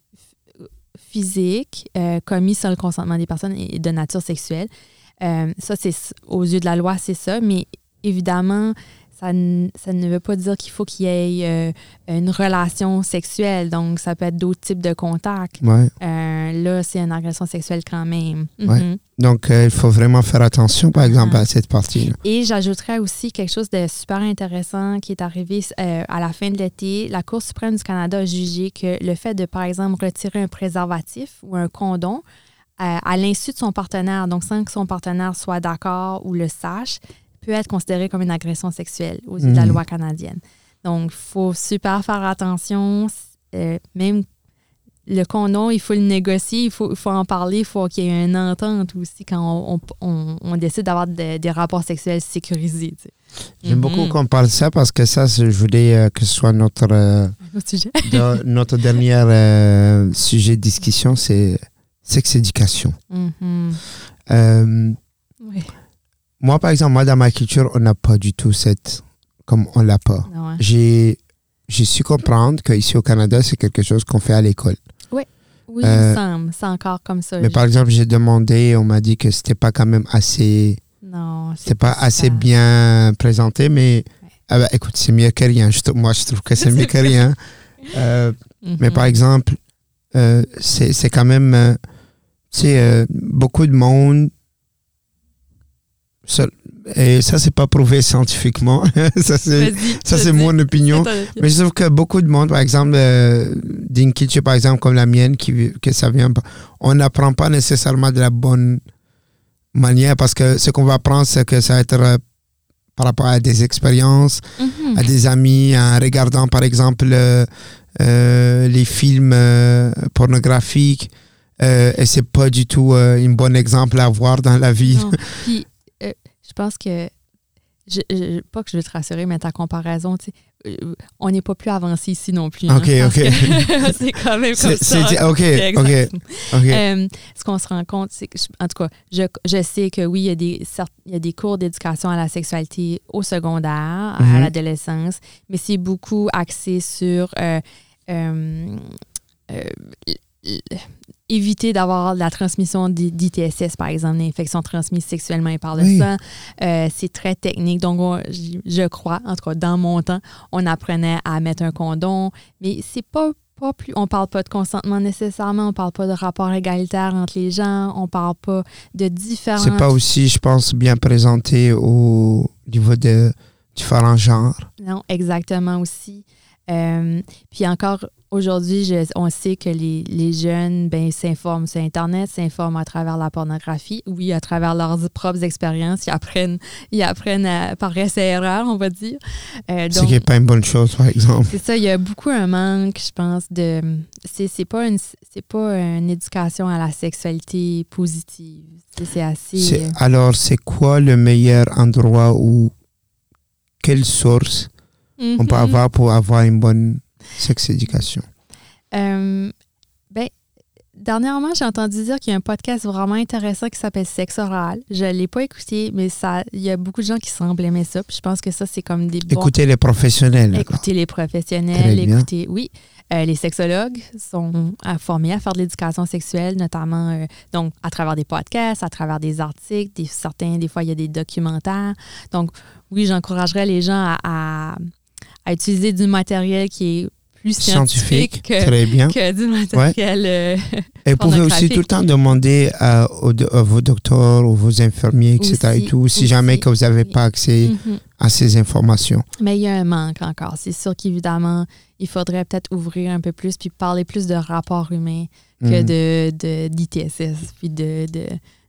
physique euh, commis sans le consentement des personnes et de nature sexuelle. Euh, ça, c'est aux yeux de la loi, c'est ça, mais évidemment, ça, ça, ne veut pas dire qu'il faut qu'il y ait euh, une relation sexuelle. Donc, ça peut être d'autres types de contacts. Ouais. Euh, là, c'est une agression sexuelle quand même. Mhm. Donc, il faut vraiment faire attention, par exemple, à cette partie. Et j'ajouterais aussi quelque chose de super intéressant qui est arrivé à la fin de l'été. La Cour suprême du Canada a jugé que le fait de, par exemple, retirer un préservatif ou un condom, à, l'insu de son partenaire, donc sans que son partenaire soit d'accord ou le sache, peut être considéré comme une agression sexuelle aux yeux de la mhm. loi canadienne. Donc, il faut super faire attention. Euh, même le condom, il faut le négocier, il faut, faut en parler, il faut qu'il y ait une entente aussi quand on, décide d'avoir des rapports sexuels sécurisés. J'aime beaucoup mhm. qu'on parle de ça parce que ça, je voulais euh, que ce soit notre, euh, sujet. notre dernier sujet de discussion, c'est sexe éducation. Mm-hmm. Euh, moi, par exemple, moi, dans ma culture, on n'a pas du tout cette. Comme on l'a pas. J'ai su comprendre qu'ici au Canada, c'est quelque chose qu'on fait à l'école. Oui, oui, euh. C'est encore comme ça. Mais par exemple, j'ai demandé, on m'a dit que c'était pas quand même assez. Non, c'était pas, assez bien présenté, mais ah bah, écoute, c'est mieux que rien. moi, je trouve que c'est mieux que rien. Euh, mais par mm-hmm. exemple, c'est quand même c'est euh, beaucoup de monde. et ça, c'est pas prouvé scientifiquement. ça, c'est, ça, c'est mon opinion. Mais je trouve que beaucoup de monde, par exemple, euh, d'une culture, par exemple, comme la mienne, qui, que ça vient, on n'apprend pas nécessairement de la bonne manière parce que ce qu'on va apprendre, c'est que ça va être euh, par rapport à des expériences, mm-hmm. à des amis, en regardant, par exemple, les films pornographiques. Euh, et c'est pas du tout euh, un bon exemple à avoir dans la vie. Puis, euh, je pense que, je, pas que je veux te rassurer, mais ta comparaison, tu sais, on n'est pas plus avancé ici non plus. Hein, OK, OK. c'est quand même comme ça. OK, OK. ce qu'on se rend compte, c'est que, en tout cas, je, je, sais que oui, il y a des, il y a des cours d'éducation à la sexualité au secondaire, à mm-hmm. l'adolescence, mais c'est beaucoup axé sur éviter d'avoir la transmission d'ITSS, par exemple, l'infection transmise sexuellement, il parle de ça. Euh, c'est très technique. Donc, je crois, en tout cas, dans mon temps, on apprenait à mettre un condom, mais c'est pas pas plus. On parle pas de consentement nécessairement, on parle pas de rapport égalitaire entre les gens, on parle pas de différents. C'est pas aussi, je pense, bien présenté au niveau de différents genres. Non, exactement aussi. Euh, puis encore aujourd'hui, on sait que les, les jeunes ben, s'informent sur Internet, s'informent à travers la pornographie, oui, à travers leurs propres expériences, ils apprennent, ils apprennent par essai-erreur, on va dire. Euh, Ce qui n'est pas une bonne chose, par exemple. C'est ça, il y a beaucoup un manque, je pense, de... C'est pas, une, pas une éducation à la sexualité positive. C'est assez... Euh, alors, c'est quoi le meilleur endroit ou quelle source on peut mhm. avoir pour avoir une bonne sex éducation? Euh, ben, dernièrement, j'ai entendu dire qu'il y a un podcast vraiment intéressant qui s'appelle Sexe oral. Je ne l'ai pas écouté, mais ça, il y a beaucoup de gens qui semblent aimer ça. Puis je pense que ça, c'est comme des bons... Écouter les professionnels. Écouter les professionnels, écouter, oui. Euh, les sexologues sont formés à faire de l'éducation sexuelle, notamment euh, donc à travers des podcasts, à travers des articles, des, certains, des fois, il y a des documentaires. Donc, oui, j'encouragerais les gens à, à utiliser du matériel qui est plus scientifique, que, très bien. que du matériel. Euh, et vous pouvez aussi tout le temps demander à, vos docteurs ou vos infirmiers, etc. et tout, si jamais que vous n'avez pas accès mm-hmm. à ces informations. Mais il y a un manque encore. C'est sûr qu'évidemment, il faudrait peut-être ouvrir un peu plus puis parler plus de rapports humains que mm. de d'ITSS puis de, de,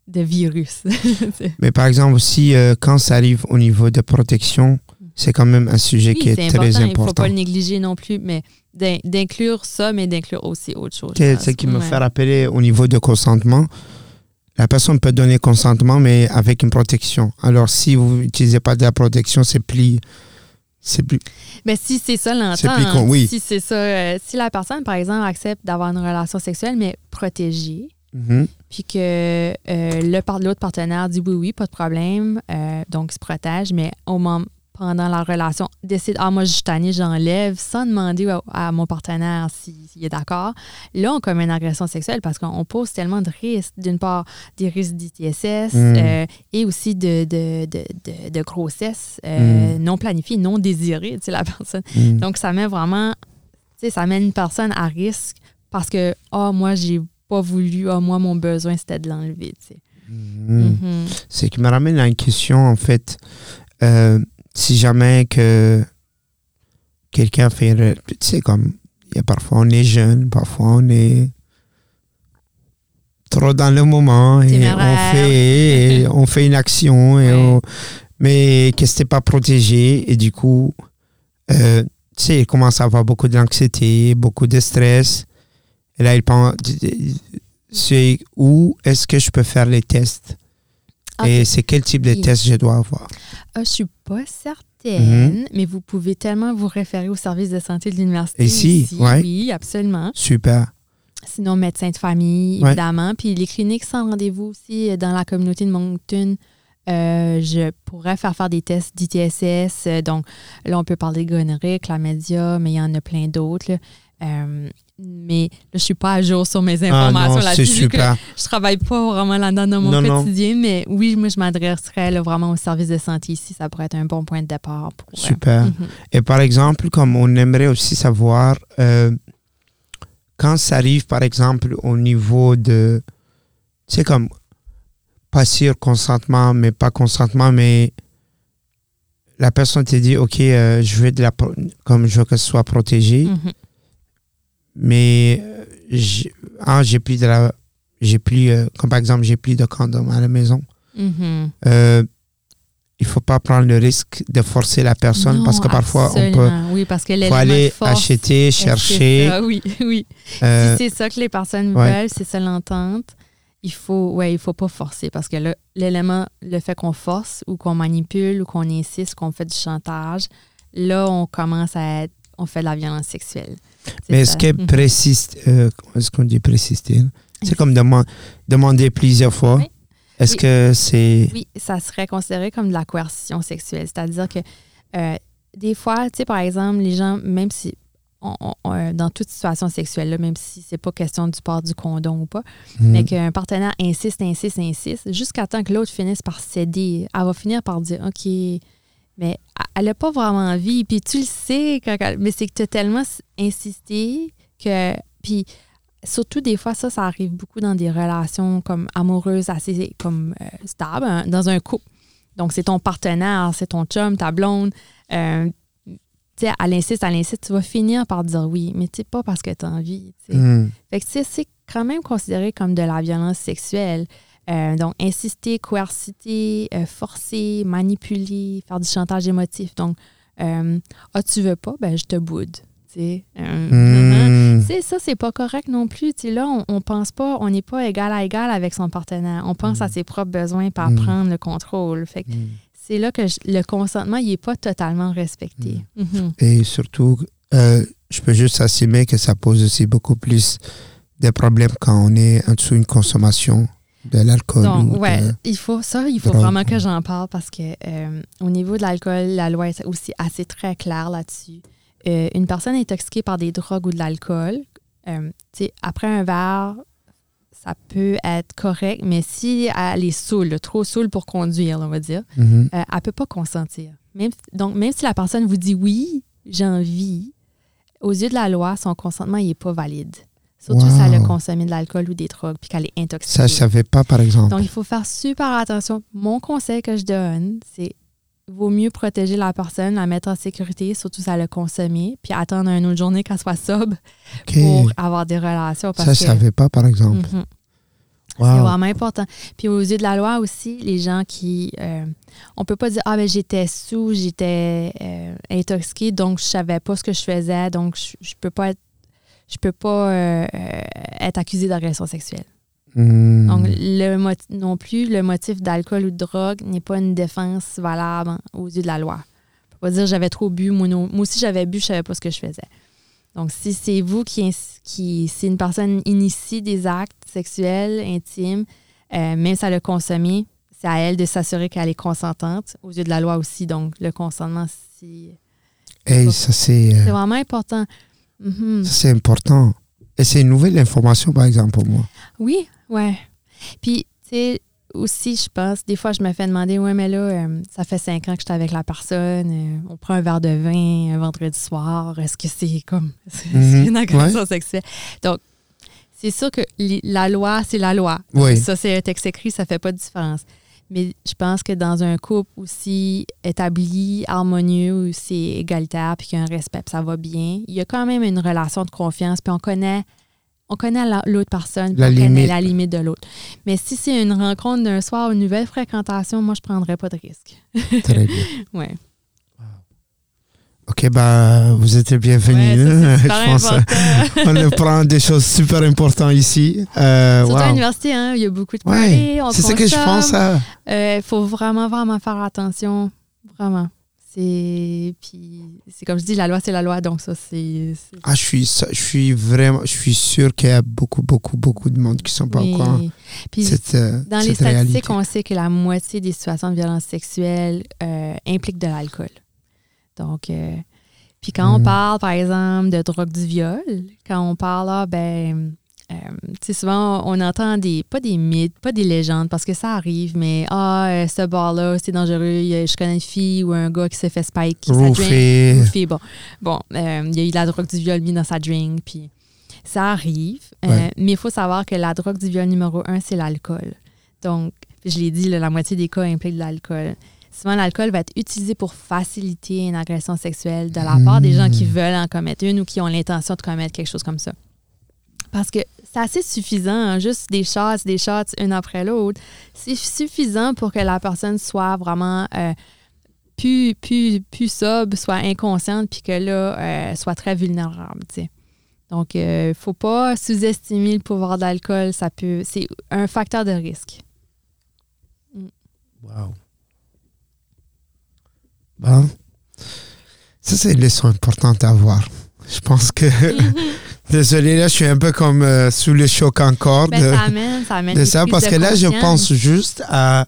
de virus. Mais par exemple aussi, euh, quand ça arrive au niveau de protection, c'est quand même un sujet qui est, très important. Il ne faut pas le négliger non plus, mais d'inclure ça, mais d'inclure aussi autre chose. C'est ce qui me fait rappeler au niveau de consentement. La personne peut donner consentement, mais avec une protection. Alors, si vous n'utilisez pas de la protection, c'est plus. C'est plus. Mais si c'est ça l'entente, oui. si c'est ça, euh, si la personne, par exemple, accepte d'avoir une relation sexuelle, mais protégée, mm-hmm. puis que euh, l'autre partenaire dit oui, oui, pas de problème, euh, donc il se protège, mais au moment pendant la relation décide ah moi je suis tannée j'enlève sans demander à, mon partenaire s'il est d'accord là on commet une agression sexuelle parce qu'on pose tellement de risques d'une part des risques d'ITSS mm. euh, et aussi de, de, de, de grossesse euh, mm. non planifiée non désirée tu sais la personne mm. donc ça met vraiment tu sais ça met une personne à risque parce que ah oh, moi j'ai pas voulu ah moi mon besoin c'était de l'enlever tu sais mm-hmm. c'est qui me ramène à une question en fait euh, si jamais que quelqu'un fait, tu sais, comme, y a parfois on est jeune, parfois on est trop dans le moment et on fait, on fait une action, et mais que c'était pas protégé et du coup, euh, tu sais, il commence à avoir beaucoup d'anxiété, beaucoup de stress. Et là, il pense, c'est où est-ce que je peux faire les tests? Et c'est quel type de test je dois avoir? Je euh, je suis pas certaine, mhm. mais vous pouvez tellement vous référer au service de santé de l'université. Ici, Oui, absolument. Super. Sinon, médecin de famille, évidemment. Puis les cliniques sans rendez-vous aussi euh, dans la communauté de Moncton. Euh, je pourrais faire faire des tests d'ITSS. Donc, là, on peut parler de gonorrhée, chlamydia, mais il y en a plein d'autres. Euh, mais là, je suis pas à jour sur mes ah informations là-dessus. super. Je travaille pas vraiment là-dedans dans mon quotidien, mais oui, moi, je m'adresserais vraiment au service de santé ici. Ça pourrait être un bon point de départ. Pour, euh, super. Mhm. Et par exemple, comme on aimerait aussi savoir, euh, quand ça arrive, par exemple, au niveau de, tu sais, comme, pas sûr consentement, mais pas consentement, mais la personne te dit, OK, je veux de la, comme je veux que ce soit protégé. Mhm. Mais j'ai ah, plus de la. J'ai plus, euh, comme par exemple, j'ai plus de condoms à la maison. Mm-hmm. Euh, il faut pas prendre le risque de forcer la personne parce que parfois on peut oui, parce que faut aller acheter, chercher. Oui, oui. Euh, si c'est ça que les personnes veulent, c'est ça l'entente. Il faut, ouais, il faut pas forcer parce que l'élément, le, fait qu'on force ou qu'on manipule ou qu'on insiste, qu'on fait du chantage, là, on commence à être, on fait de la violence sexuelle. Mais est-ce que persiste, euh, est-ce qu'on dit persister? C'est comme demander plusieurs fois. Est-ce que c'est. Oui, ça serait considéré comme de la coercition sexuelle. C'est-à-dire que euh, des fois, tu sais, par exemple, les gens, même si. Euh, dans toute situation sexuelle, même si c'est pas question du port du condom ou pas, mhm. mais qu'un partenaire insiste, insiste, insiste, jusqu'à temps que l'autre finisse par céder, elle va finir par dire OK, mais elle n'a pas vraiment envie. Puis tu le sais, mais c'est que tu as tellement insisté que. Puis surtout des fois, ça, ça arrive beaucoup dans des relations comme amoureuses assez comme euh, stables, hein, dans un couple. Donc, c'est ton partenaire, c'est ton chum, ta blonde. Euh, tu sais, elle insiste, elle insiste, tu vas finir par dire oui, mais tu pas parce que tu as envie. Hmm. Fait que c'est quand même considéré comme de la violence sexuelle. Euh, donc, insister, coerciter, forcer, manipuler, faire du chantage émotif. Donc, ah, tu veux pas, ben je te boude. Euh, Ça, c'est pas correct non plus. là, on, on pense pas, on n'est pas égal à égal avec son partenaire. On pense à mm. ses propres besoins pour mm. prendre le contrôle. Fait mm. c'est là que le consentement, il n'est pas totalement respecté. Mm-hmm. Et surtout, euh, je peux juste assumer que ça pose aussi beaucoup plus de problèmes quand on est en dessous d'une consommation de l'alcool. Donc, ouais, il faut ça, il faut vraiment que j'en parle parce que euh, au niveau de l'alcool, la loi est aussi assez très claire là-dessus. Euh, une personne intoxiquée par des drogues ou de l'alcool, euh, après un verre, ça peut être correct, mais si elle est saoule, trop saoule pour conduire, on va dire, mm-hmm. euh, elle ne peut pas consentir. Même, donc, même si la personne vous dit oui, j'ai envie, aux yeux de la loi, son consentement n'est pas valide. Surtout si elle a consommé de l'alcool ou des drogues puis qu'elle est intoxiquée. Ça, je ne savais pas, par exemple. Donc, il faut faire super attention. Mon conseil que je donne, c'est vaut mieux protéger la personne, la mettre en sécurité, surtout si elle a consommé, puis attendre une autre journée qu'elle soit sobre pour avoir des relations. ça, je ne savais pas, par exemple. Mhm. C'est vraiment important. Puis aux yeux de la loi aussi, les gens qui... Euh, on peut pas dire, ah ben j'étais sous, j'étais euh, intoxiqué, donc je savais pas ce que je faisais, donc je, je peux pas être, je peux pas euh, être accusé d'agression sexuelle. Hmm. Donc, le non plus, le motif d'alcool ou de drogue n'est pas une défense valable aux yeux de la loi. On peut pas dire j'avais trop bu, moi, aussi j'avais bu, je savais pas ce que je faisais. Donc, si c'est vous qui, qui si une personne initie des actes sexuels, intimes, euh, même si elle a consommé, c'est à elle de s'assurer qu'elle est consentante, aux yeux de la loi aussi. Donc, le consentement, c'est. ça, c'est. Euh, c'est vraiment important. Ça, c'est important. Et c'est une nouvelle information, par exemple, pour moi. Oui, Ouais. Puis, tu sais, aussi, je pense, des fois, je me fais demander, ouais, mais là, euh, ça fait cinq ans que j'étais avec la personne, euh, on prend un verre de vin un vendredi soir, est-ce que c'est comme mhm. une agression sexuelle? Donc, c'est sûr que la loi, c'est la loi. Oui. Ça, c'est un texte écrit, ça fait pas de différence. Mais je pense que dans un couple aussi établi, harmonieux, où c'est égalitaire, puis qu'il y a un respect, puis ça va bien, il y a quand même une relation de confiance, puis on connaît on connaît l'autre personne, la on connaît la limite de l'autre. Mais si c'est une rencontre d'un soir, une nouvelle fréquentation, moi, je ne prendrais pas de risque. Très bien. ouais. OK, bah, vous êtes bienvenus. je pense on prend des choses super importantes ici. Euh, Surtout à l'université, hein, il y a beaucoup de ouais, C'est ce que je pense. Il euh, faut vraiment, vraiment faire attention. Vraiment. C'est puis c'est comme je dis la loi c'est la loi donc ça c'est ah je suis je suis vraiment je suis sûr qu'il y a beaucoup beaucoup beaucoup de monde qui sont pas au courant puis euh, dans les statistiques on sait que la moitié des situations de violence sexuelle euh, impliquent de l'alcool donc euh, puis quand on mm. parle par exemple de drogue du viol quand on parle là ah, ben euh, souvent, on entend des, pas des mythes, pas des légendes, parce que ça arrive, mais ah, euh, ce bar-là, c'est dangereux. Je connais une fille ou un gars qui s'est fait spike. Qui Roofie. Bon, bon euh, il y a eu de la drogue du viol mis dans sa drink, puis ça arrive. mais il faut savoir que la drogue du viol numéro un, c'est l'alcool. Donc, je l'ai dit, la moitié des cas impliquent de l'alcool. Souvent, l'alcool va être utilisé pour faciliter une agression sexuelle de la part des gens qui hmm. veulent en commettre une ou qui ont l'intention de commettre quelque chose comme ça. Parce que c'est assez suffisant, hein, juste des shots, des shots une après l'autre. C'est suffisant pour que la personne soit vraiment euh, plus, plus, plus sobre, soit inconsciente, puis que là, euh, soit très vulnérable. Donc, il euh, ne faut pas sous-estimer le pouvoir d'alcool. Ça peut. C'est un facteur de risque. Mm. Wow. Bon. Ça, c'est une leçon importante à avoir. Je pense que. Désolé, là, je suis un peu comme euh, sous le choc encore ben, de, ça amène, ça amène ça, parce que là, je pense juste à.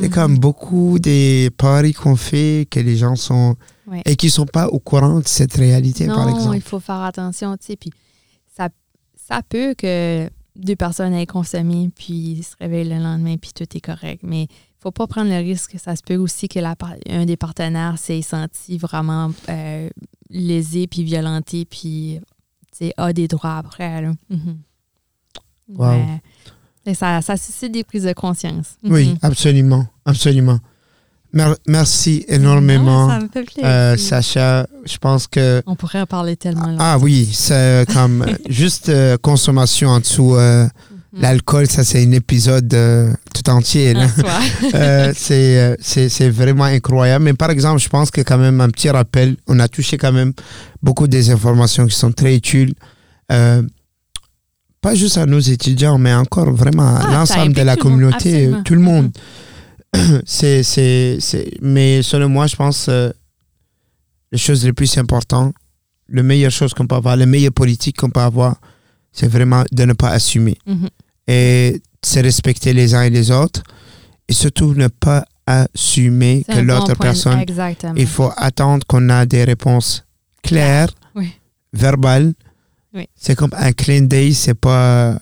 C'est comme mhm. beaucoup des paris qu'on fait, que les gens sont. et qui ne sont pas au courant de cette réalité, par exemple. Non, il faut faire attention, tu sais. Puis ça, ça peut que deux personnes aient consommé, puis se réveillent le lendemain, puis tout est correct. Mais faut pas prendre le risque. Ça se peut aussi que la, un des partenaires s'est senti vraiment euh, lésé, puis violenté, puis a des droits après. Là. Wow. Et ça, ça suscite des prises de conscience. Oui, Mhm. absolument. Absolument. Mer- merci énormément, Non, ça me fait plaisir. euh, Sacha. Je pense que. On pourrait en parler tellement longtemps. Ah oui, c'est comme juste euh, consommation en dessous. euh. L'alcool, ça, c'est un épisode euh, tout entier. Euh, c'est, euh, c'est, c'est vraiment incroyable. Mais par exemple, je pense que quand même un petit rappel, on a touché quand même beaucoup des informations qui sont très utiles. Euh, pas juste à nos étudiants, mais encore vraiment à Ah, l'ensemble de la monde, communauté, tout le monde. c'est, c'est, c'est, mais selon moi, je pense les choses les plus importantes, la meilleure chose qu'on peut avoir, les meilleures politiques qu'on peut avoir, c'est vraiment de ne pas assumer Mhm. Et se respecter les uns et les autres et surtout ne pas assumer que bon l'autre personne, Exactement. il faut attendre qu'on a des réponses claires, Oui. verbales. Oui. C'est comme un clin d'œil, c'est pas...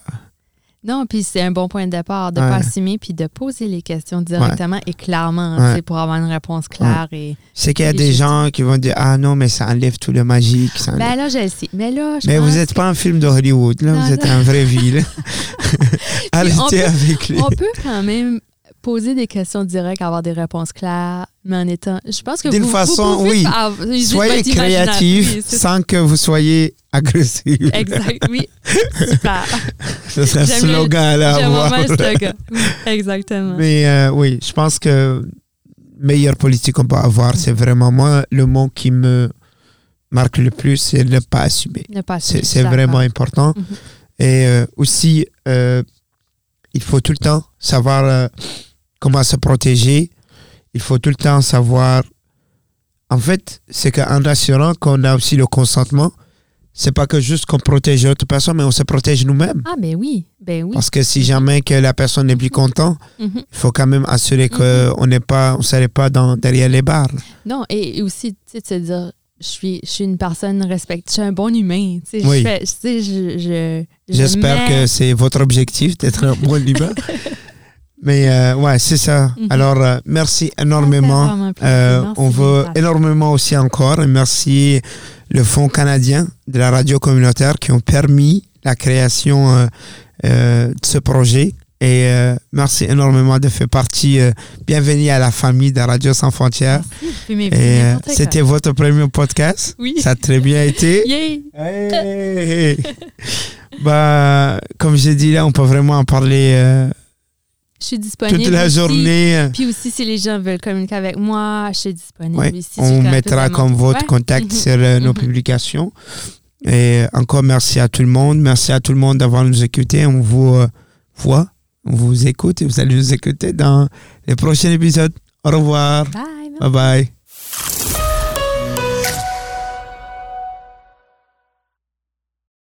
Non, puis c'est un bon point de départ de ne Ouais. pas assumer puis de poser les questions directement et clairement Ouais. tu sais, pour avoir une réponse claire. Et... C'est qu'il y a des juste- gens qui vont dire Ah non, mais ça enlève tout le magique. ça enlève- Ben là, je le sais. Mais là, je mais vous n'êtes pas un film de Hollywood, là, Non, vous êtes non. un vrai on Arrêtez peut- avec lui. On peut quand même poser des questions directes, avoir des réponses claires, mais en étant. Je pense que D'une vous, façon, oui. avoir- Soyez créatif Oui, c'est- sans que vous soyez agressif. Exact, oui. Super. Ce serait un slogan à J'aime le slogan. Oui, exactement. Mais euh, oui, je pense que meilleure politique qu'on peut avoir, c'est vraiment moi, le mot qui me marque le plus, c'est ne pas assumer. Ne pas C'est assumer, c'est vraiment important. Mhm. Et euh, aussi, euh, il faut tout le temps savoir comment se protéger. Il faut tout le temps savoir. En fait, c'est qu'en assurant qu'on a aussi le consentement, c'est pas que juste qu'on protège l'autre personne, mais on se protège nous-mêmes. Ah, ben oui. Ben oui. Parce que si jamais que la personne n'est plus contente, Mhm. il faut quand même assurer Mhm. qu'on n'est pas, on serait pas dans, derrière les barres. Non, et et aussi, tu sais, dire, je suis, je suis une personne respectée, je suis un bon humain. Tu sais, Oui. je fais- tu sais, je, je, je J'espère mets- que c'est votre objectif d'être un bon libre. Mais euh, ouais, c'est ça. Mhm. Alors, euh, merci énormément. Euh, on veut énormément aussi encore. Et merci le Fonds canadien de la radio communautaire qui ont permis la création euh, euh, de ce projet. Et euh, merci énormément de faire partie. bienvenue à la famille de Radio Sans Frontières. Euh, c'était votre premier podcast. Oui. Ça a très bien été. Yay! Hey! bah, comme j'ai dit là, on peut vraiment en parler euh, Je suis disponible. toute la aussi. journée. Puis aussi, si les gens veulent communiquer avec moi, je suis disponible. Ouais, ici, j'ai on mettra comme votre Ouais. contact Mhm. sur euh, nos Mhm. publications. Et encore merci à tout le monde. Merci à tout le monde d'avoir nous écouté. On vous euh, voit, on vous écoute et vous allez nous écouter dans les prochains épisodes. Au revoir. Bye. Bye bye.